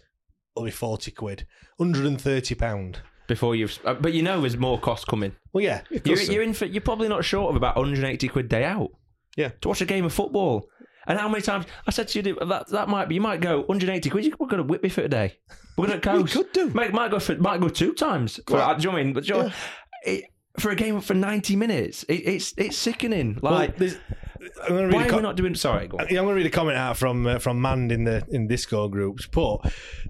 will be forty quid, hundred and thirty pound. Before you've, uh, but you know, there's more cost coming. Well, yeah, You're, you're in for. You're probably not short of about 180 quid day out. Yeah. To watch a game of football, And how many times I said to you that that might be you might go 180 quid. We're going to whip me for a day. We're going to coast. could do. Might, might go for might go two times. For, Well, do you know what I mean? But do you know it, for a game for 90 minutes, it, it's it's sickening. Like, there's- I'm gonna read why a are co- we not doing? Sorry, go on. Yeah, I'm going to read a comment out from uh, from Mand in the in Discord groups. But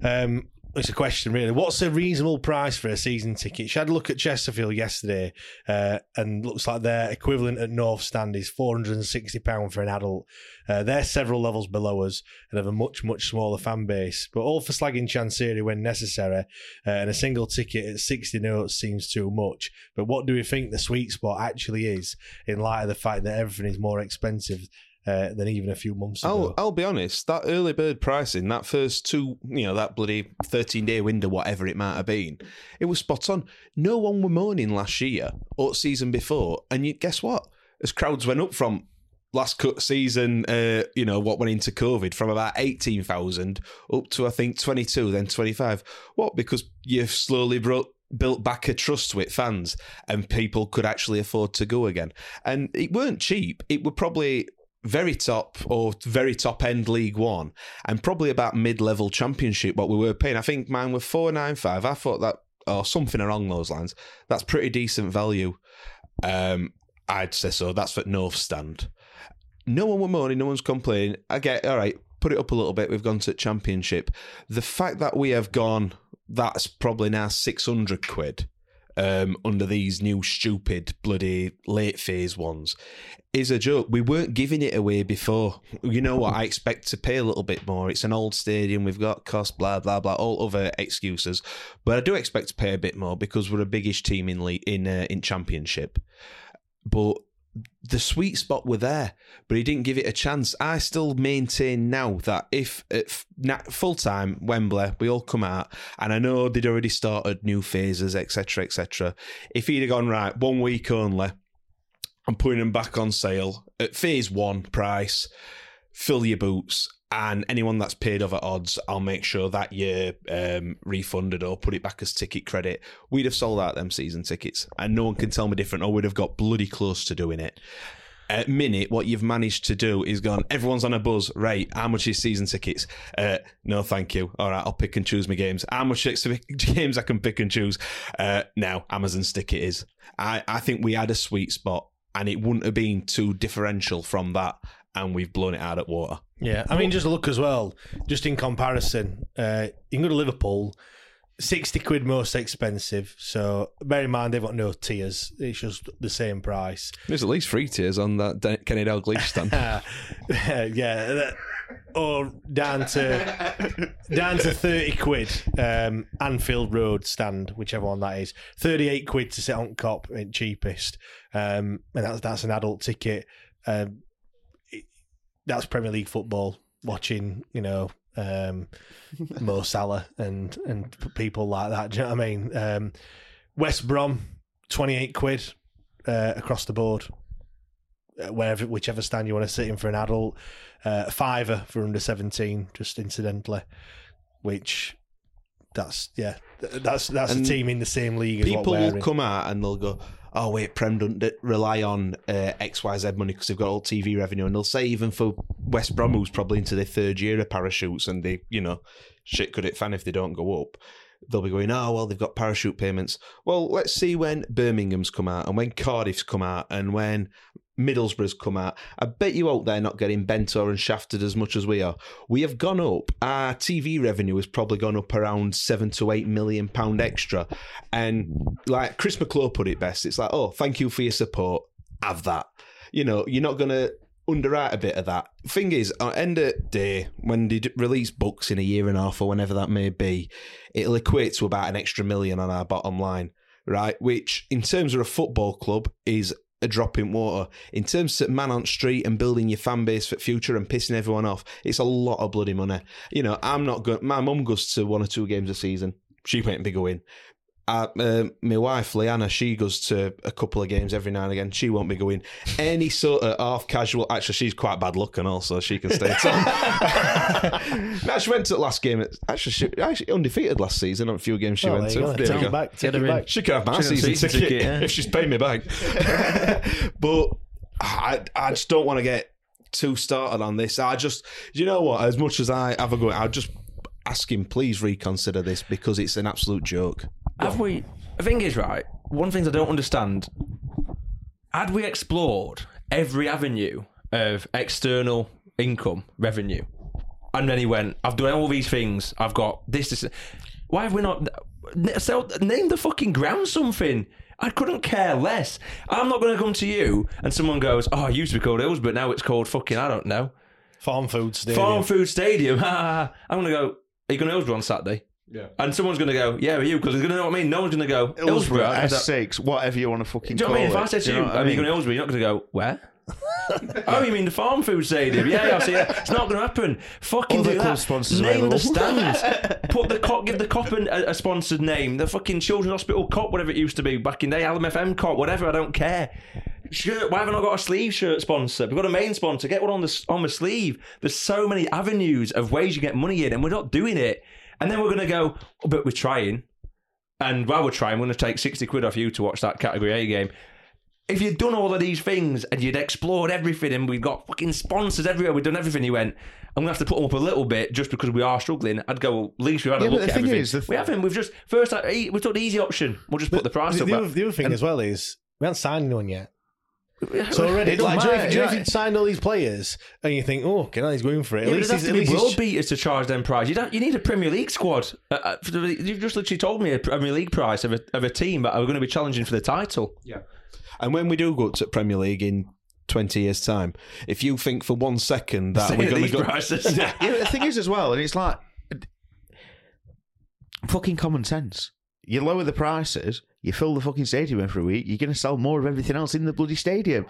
um, it's a question really. What's a reasonable price for a season ticket? She had a look at Chesterfield yesterday, uh, and looks like their equivalent at North Stand is four hundred and sixty pound for an adult. Uh, they're several levels below us and have a much much smaller fan base. But all for slagging Chansiri when necessary, uh, and a single ticket at sixty notes seems too much. But what do we think the sweet spot actually is in light of the fact that everything is more expensive? Uh, than even a few months ago. I'll, I'll be honest, that early bird pricing, that first two, you know, that bloody 13 day window, whatever it might have been, it was spot on. No one were moaning last year or season before. And you, guess what? As crowds went up from last cut season, uh, you know, what went into COVID from about 18,000 up to, I think, 22, then 25. What? Because you've slowly brought built back a trust with fans and people could actually afford to go again. And it weren't cheap. It were probably very top or very top end League One and probably about mid level Championship what we were paying. I think mine were four nine five. I thought that or something along those lines. That's pretty decent value. Um, I'd say so. That's for North Stand. No one were moaning. No one's complaining. I get all right. Put it up a little bit. We've gone to Championship. The fact that we have gone, that's probably now six hundred quid um, under these new stupid bloody late phase ones is a joke. We weren't giving it away before. You know what? I expect to pay a little bit more. It's an old stadium. We've got cost, blah blah blah, all other excuses. But I do expect to pay a bit more because we're a biggish team in league, in uh, in championship. But the sweet spot were there, but he didn't give it a chance. I still maintain now that if at full time Wembley, we all come out, and I know they'd already started new phases, etc., etc. If he'd have gone right, one week only, I'm putting them back on sale at phase one price. Fill your boots, and anyone that's paid over odds, I'll make sure that you're um, refunded or put it back as ticket credit. We'd have sold out them season tickets, and no one can tell me different, or we'd have got bloody close to doing it. At minute, what you've managed to do is gone. Everyone's on a buzz. Right? How much is season tickets? Uh, no, thank you. All right, I'll pick and choose my games. How much games I can pick and choose? Uh, now, Amazon stick it is. I, I think we had a sweet spot, and it wouldn't have been too differential from that, and we've blown it out at water. Yeah, I mean, just look as well, just in comparison, uh, you can go to Liverpool, 60 quid most expensive. So bear in mind, they've got no tiers, it's just the same price. There's at least three tiers on that De- Kenny Dalglish stand. yeah, that- or down to down to 30 quid um, Anfield Road stand, whichever one that is. 38 quid to sit on Kop, cheapest. Um, and that's, that's an adult ticket. Um, it- that's Premier League football, watching, you know, um, Mo Salah and, and people like that. Do you know what I mean? Um, West Brom, 28 quid uh, across the board uh, wherever whichever stand you want to sit in for an adult. Uh, fiver for under seventeen, just incidentally, which that's yeah, that's that's And a team in the same league. As People will come out and they'll go, "Oh wait, Prem don't rely on uh, X Y Z money because they've got all TV revenue." And they'll say even for West Brom, who's probably into their third year of parachutes, and they, you know, shit could it fan if they don't go up. They'll be going, oh well, they've got parachute payments. Well, let's see when Birmingham's come out and when Cardiff's come out and when Middlesbrough's come out. I bet you out there not getting bent or and shafted as much as we are. We have gone up. Our TV revenue has probably gone up around seven to eight million pound extra. And like Chris McClure put it best, it's like, oh, thank you for your support. Have that. You know, you're not gonna underwrite a bit of that. Thing is, at end of day, when they release books in a year and a half or whenever that may be, it'll equate to about an extra million on our bottom line, right? Which, in terms of a football club, is a drop in water. In terms of man on street and building your fan base for future and pissing everyone off, it's a lot of bloody money. You know, I'm not going. My mum goes to one or two games a season. She won't be going. Uh, uh, my wife Leanna, she goes to a couple of games every now and again. She won't be going. Any sort of half casual. Actually, she's quite bad looking, also. She can stay at home. no, she went to the last game. Actually, she actually undefeated last season on a few games she Oh, went there you to. go. There Take we go. back, take it back. She could have my She season, season ticket, ticket, yeah. if she's paying me back. but I, I just don't want to get too started on this. I just, you know what? As much as I have a go, I'll just ask him, please reconsider this because it's an absolute joke. Have we? The thing is, right. One of the things I don't understand. Had we explored every avenue of external income revenue, and then he went, "I've done all these things. I've got this. this why have we not? So name the fucking ground something." I couldn't care less. I'm not going to come to you and someone goes, "Oh, it used to be called Hills, but now it's called fucking I don't know." Farm Food Stadium. Farm Food Stadium. I'm going to go. Are you going to Hillsborough on Saturday? Yeah. And someone's going to go, yeah, are you? Because they're going to know what I mean. No one's going to go, Hillsborough, Hillsborough. S6, whatever you want to fucking Do you know call what I mean? If I it. said to Do you, know what are I you mean? going to Hillsborough? You're not going to go, where? oh, you mean the Farm Food Stadium? Yeah, yeah, I see. Yeah. It's not going to happen. Fucking Other do club that. sponsors Name the available. stands. Put the Kop, give the Kop an, a, a sponsored name. The fucking Children's Hospital Kop, whatever it used to be back in the day. Hallam FM Kop, whatever. I don't care. Shirt. Why haven't I got a sleeve shirt sponsor? We've got a main sponsor. Get one on the on the sleeve. There's so many avenues of ways you get money in, and we're not doing it. And then we're going to go, oh, but we're trying. And while we're trying, we're going to take 60 quid off you to watch that Category A game. If you'd done all of these things and you'd explored everything and we've got fucking sponsors everywhere, we've done everything, you went, I'm going to have to put them up a little bit just because we are struggling. I'd go, well, at least we've had Yeah, a look the at thing everything. is, the th- we haven't. We've just, first, uh, we took the easy option. We'll just put the price the, up. the, other, the other thing And- as well is we haven't signed anyone yet. So already, It don't like, do you if, do you know if you'd signed all these players and you think, oh, can I? he's going for it? Yeah, at but least there's he's, have at to be least world beaters to charge them prize. You don't. You need a Premier League squad. Uh, uh, the- you've just literally told me a Premier League price of a, of a team that are going to be challenging for the title. Yeah. And when we do go to Premier League in 20 years' time, if you think for one second that Saying we're going these to go. prices. yeah, the thing is as well, and it's like fucking common sense. You lower the prices, you fill the fucking stadium every week, you're going to sell more of everything else in the bloody stadium.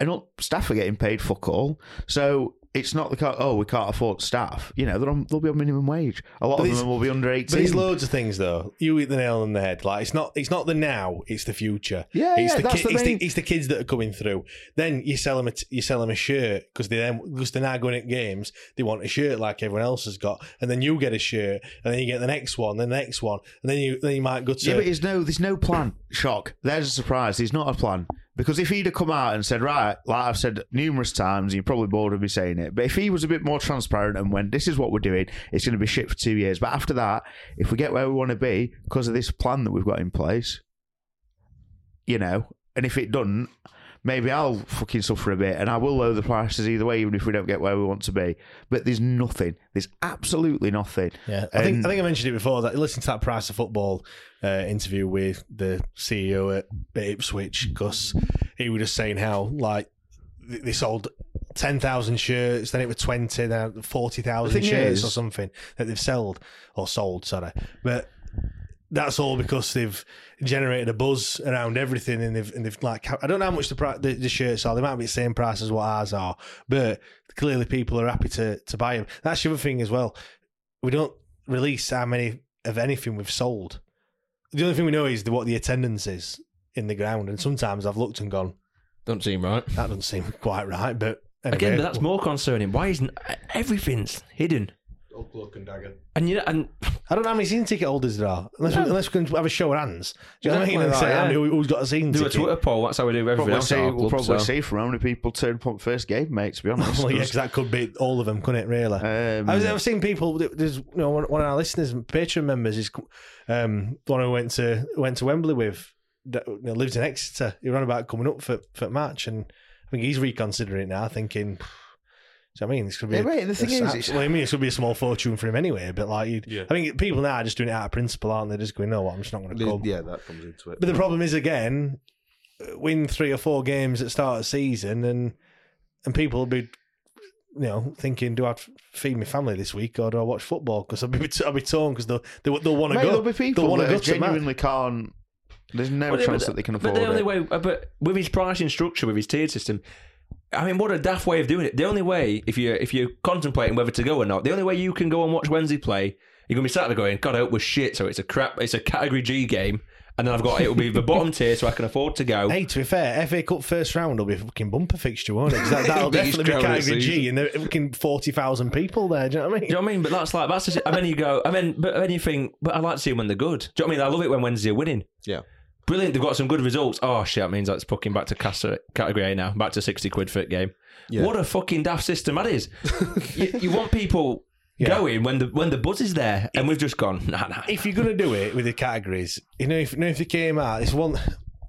And all, staff are getting paid fuck all. So it's not the oh, we can't afford staff. You know, they're on, they'll be on minimum wage. A lot But of them will be under 18. But there's loads of things though. You eat the nail on the head. Like it's not it's not the now, it's the future. Yeah, it's yeah, the, that's the it's, the, it's the kids that are coming through. Then you sell them a t- you sell them a shirt because they then because they're now going at games. They want a shirt like everyone else has got, and then you get a shirt, and then you get the next one, then the next one, and then you then you might go to. Yeah, but there's no, there's no plan. Shock. There's a surprise. There's not a plan. Because if he'd have come out and said, right, like I've said numerous times, you're probably bored of me saying it, but if he was a bit more transparent and went, this is what we're doing, it's going to be shit for two years. But after that, if we get where we want to be because of this plan that we've got in place, you know, and if it doesn't, maybe I'll fucking suffer a bit and I will lower the prices either way, even if we don't get where we want to be. But there's nothing. There's absolutely nothing. Yeah, I think And- I think I mentioned it before that listen to that price of football uh, interview with the CEO at Ipswich because he was just saying how like they sold ten thousand shirts, then it was twenty, then forty The shirts is- or something that they've sold or sold. Sorry, but that's all because they've generated a buzz around everything, and they've and they've like I don't know how much the pri- the, the shirts are. They might be the same price as what ours are, but clearly people are happy to to buy them. That's the other thing as well. We don't release how many of anything we've sold. The only thing we know is the, what the attendance is in the ground, and sometimes I've looked and gone, Don't seem right. that doesn't seem quite right. But anyway, Again, but that's more concerning. Why isn't uh, everything's hidden? Old cloak and dagger. And you know, and I don't know how many season ticket holders there are, unless, we, unless we can have a show of hands. Do you know what I mean? Exactly And say, right, how yeah. many- who's got a season do a ticket? Twitter poll. That's how we do everything Probably else. see, at our we'll club, probably so. see from how many people turn up on first game, mate, to be honest. well, yeah, 'cause- 'cause that could be all of them, couldn't it? Really. Um, I was, I've seen people. There's you know one, one of our listeners, and Patreon members, is um, one who went to went to Wembley with. That you know, lives in Exeter. He ran about coming up for for match, and I think he's reconsidering it now, thinking. Do you know what I mean, this could be. Yeah, a- mate, the a thing is, s- it's- well, I mean, it should be a small fortune for him anyway. But like, you'd, Yeah. I think people now are just doing it out of principle, aren't they? Just going, no, what, I'm just not going to come. Yeah, that comes into it. But the problem is again, win three or four games at start of season, and and people will be, you know, thinking, do I feed my family this week or do I watch football? Because I'll be I'll be torn because they'll they'll, they'll want to go. there'll be people they'll want that to go to match. genuinely can't. There's no Well, chance but- that they can afford But the only it. way, uh, but with his pricing structure, with his tiered system, I mean, what a daft way of doing it. The only way, if you if you're contemplating whether to go or not, the only way you can go and watch Wednesday play, you're gonna be sat there going, "God, I hope we're shit." So it's a crap. It's a category G game, and then I've got it will be the bottom tier, so I can afford to go. Hey, to be fair, FA Cup first round will be a fucking bumper fixture, won't it? 'Cause that, that'll Biggest definitely be crowd of the category G, and there fucking forty thousand people there. Do you know what I mean? Do you know what I mean? But that's like that's just, and then you go, and then but then you think, but I like to see them when they're good. Do you know what I mean? I love it when Wednesday are winning. Yeah. Brilliant, they've got some good results. Oh shit, that means that's fucking back to category A now, back to sixty quid for it game. Yeah. What a fucking daft system that is. you, you want people Yeah. going when the when the buzz is there, and we've just gone. Nah, nah. if you're going to do it with the categories, you know, if you know, if you came out, it's one.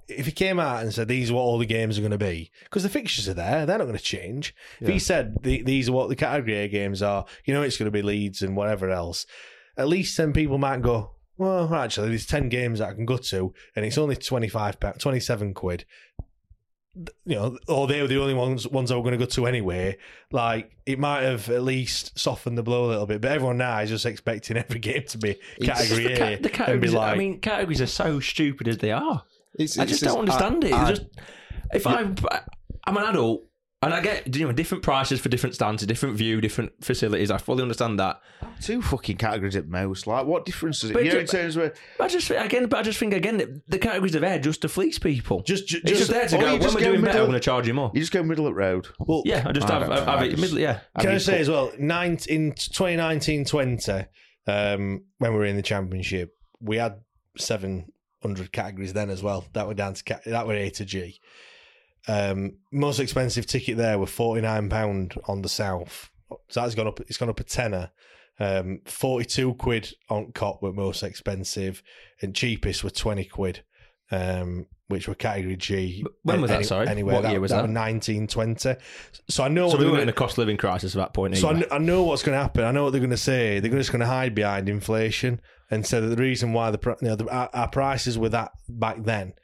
If he came out and said these are what all the games are going to be, because the fixtures are there, they're not going to change. If he said the, these are what the category A games are, you know, it's going to be Leeds and whatever else. At least then people might go, well, actually, there's ten games that I can go to, and it's only 25, pa- 27 quid. You know, or they were the only ones ones I were going to go to anyway. Like it might have at least softened the blow a little bit, but everyone now is just expecting every game to be category the, A ca- the and be categories, like, I mean, categories are so stupid as they are. It's- I it's just just- don't understand I- it. I- just if I'm I'm an adult and I get you know different prices for different stances, different view, different facilities. I fully understand that. Two fucking categories at most. Like, what difference does it? But you know, in terms of I just again, but I just think again that the categories are there just to fleece people. Just, ju- it's just, just- there to go. When we're go doing better, middle- I'm going to charge you more. you just go middle at road. well, Yeah, I just I have, have, have I it middle. Yeah, Can I mean, say put- as well, nine, in 2019-20, um, when we were in the championship, we had 700 categories then as well. That were down to that were A to G. Um, most expensive ticket there were forty nine pound on the south. So that's gone up. It's gone up a tenner. Um, forty two quid on Kop were most expensive, and cheapest were twenty quid. Um, which were category G. when was that, sorry? Anyway, What year was that? Nineteen twenty. So I know so we were gonna- in a cost of living crisis at that point. so I, anyway. kn- I know what's going to happen. I know what they're going to say. They're just going to hide behind inflation and say that the reason why the, you know, the our, our prices were that back then,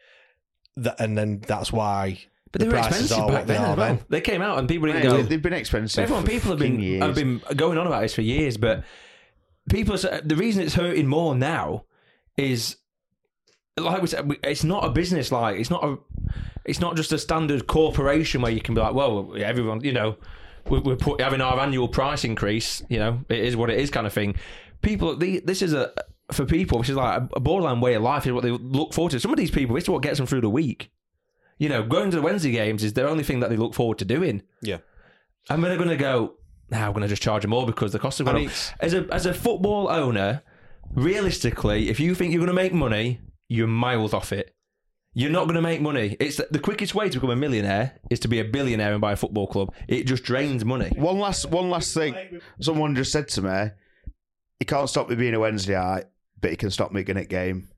that and then that's why. But they the were expensive back what they then are as well. They came out and people didn't Mate, go. they- they've been expensive. Everyone, for people have been years. have been going on about this for years, but people. say- The reason it's hurting more now is, like we said, it's not a business. Like it's not a, it's not just a standard corporation where you can be like, well, everyone, you know, we're, we're put, having our annual price increase. You know, it is what it is, kind of thing. People, the, this is a for people, which is like a borderline way of life. Is what they look forward to. Some of these people, this is what gets them through the week. You know, going to the Wednesday games is the only thing that they look forward to doing. Yeah. And they're going to go, now I'm going to just charge them more because the cost of And going it's- As a, as a football owner, realistically, if you think you're going to make money, you're miles off it. You're not going to make money. It's the quickest way to become a millionaire is to be a billionaire and buy a football club. It just drains money. One last, one last thing. Someone just said to me, "He can't stop me being a Wednesday night, but he can stop me getting a game,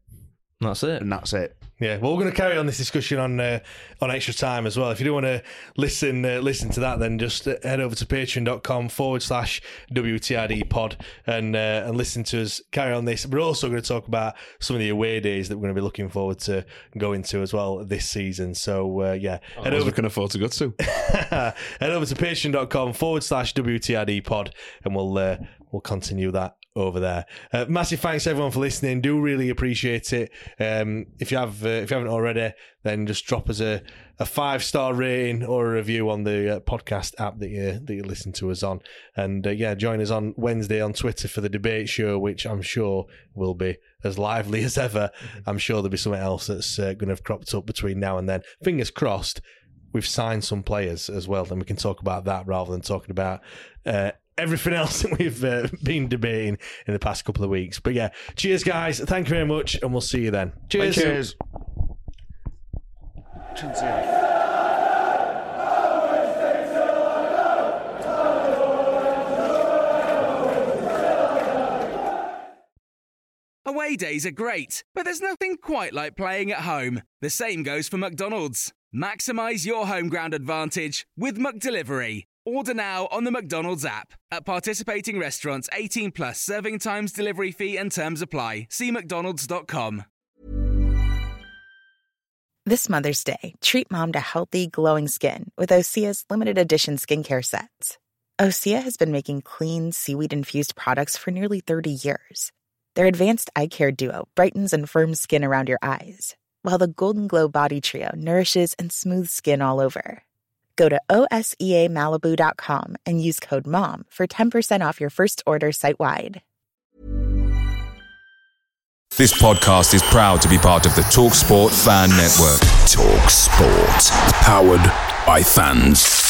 That's it. and that's it." Yeah, well, we're going to carry on this discussion on uh, on extra time as well. If you do want to listen uh, listen to that, then just uh, head over to patreon.com forward slash WTID pod and uh, and listen to us carry on this. We're also going to talk about some of the away days that we're going to be looking forward to going to as well this season. So uh, yeah, head As over we can afford to go to. head over to patreon.com forward slash WTID pod and we'll uh, we'll continue that over there. Uh, massive thanks everyone for listening. Do really appreciate it. Um, if you have uh, if you haven't already, then just drop us a, a five star rating or a review on the uh, podcast app that you that you listen to us on. And uh, yeah, join us on Wednesday on Twitter for the debate show, which I'm sure will be as lively as ever. I'm sure there'll be something else that's uh, going to have cropped up between now and then. Fingers crossed we've signed some players as well, and we can talk about that rather than talking about uh, everything else that we've uh, been debating in the past couple of weeks. But yeah, cheers, guys. Thank you very much, and we'll see you then. Cheers. Cheers. Away days are great, but there's nothing quite like playing at home. The same goes for McDonald's. Maximize your home ground advantage with McDelivery. Order now on the McDonald's app. At participating restaurants, 18 plus serving times, delivery fee, and terms apply. See McDonald's.com. This Mother's Day, treat mom to healthy, glowing skin with Osea's limited edition skincare sets. Osea has been making clean, seaweed infused products for nearly 30 years. Their advanced eye care duo brightens and firms skin around your eyes, while the Golden Glow Body Trio nourishes and smooths skin all over. Go to OSEAMalibu.com and use code MOM for 10% off your first order site wide. This podcast is proud to be part of the TalkSport Fan Network. Talk Sport. Powered by fans.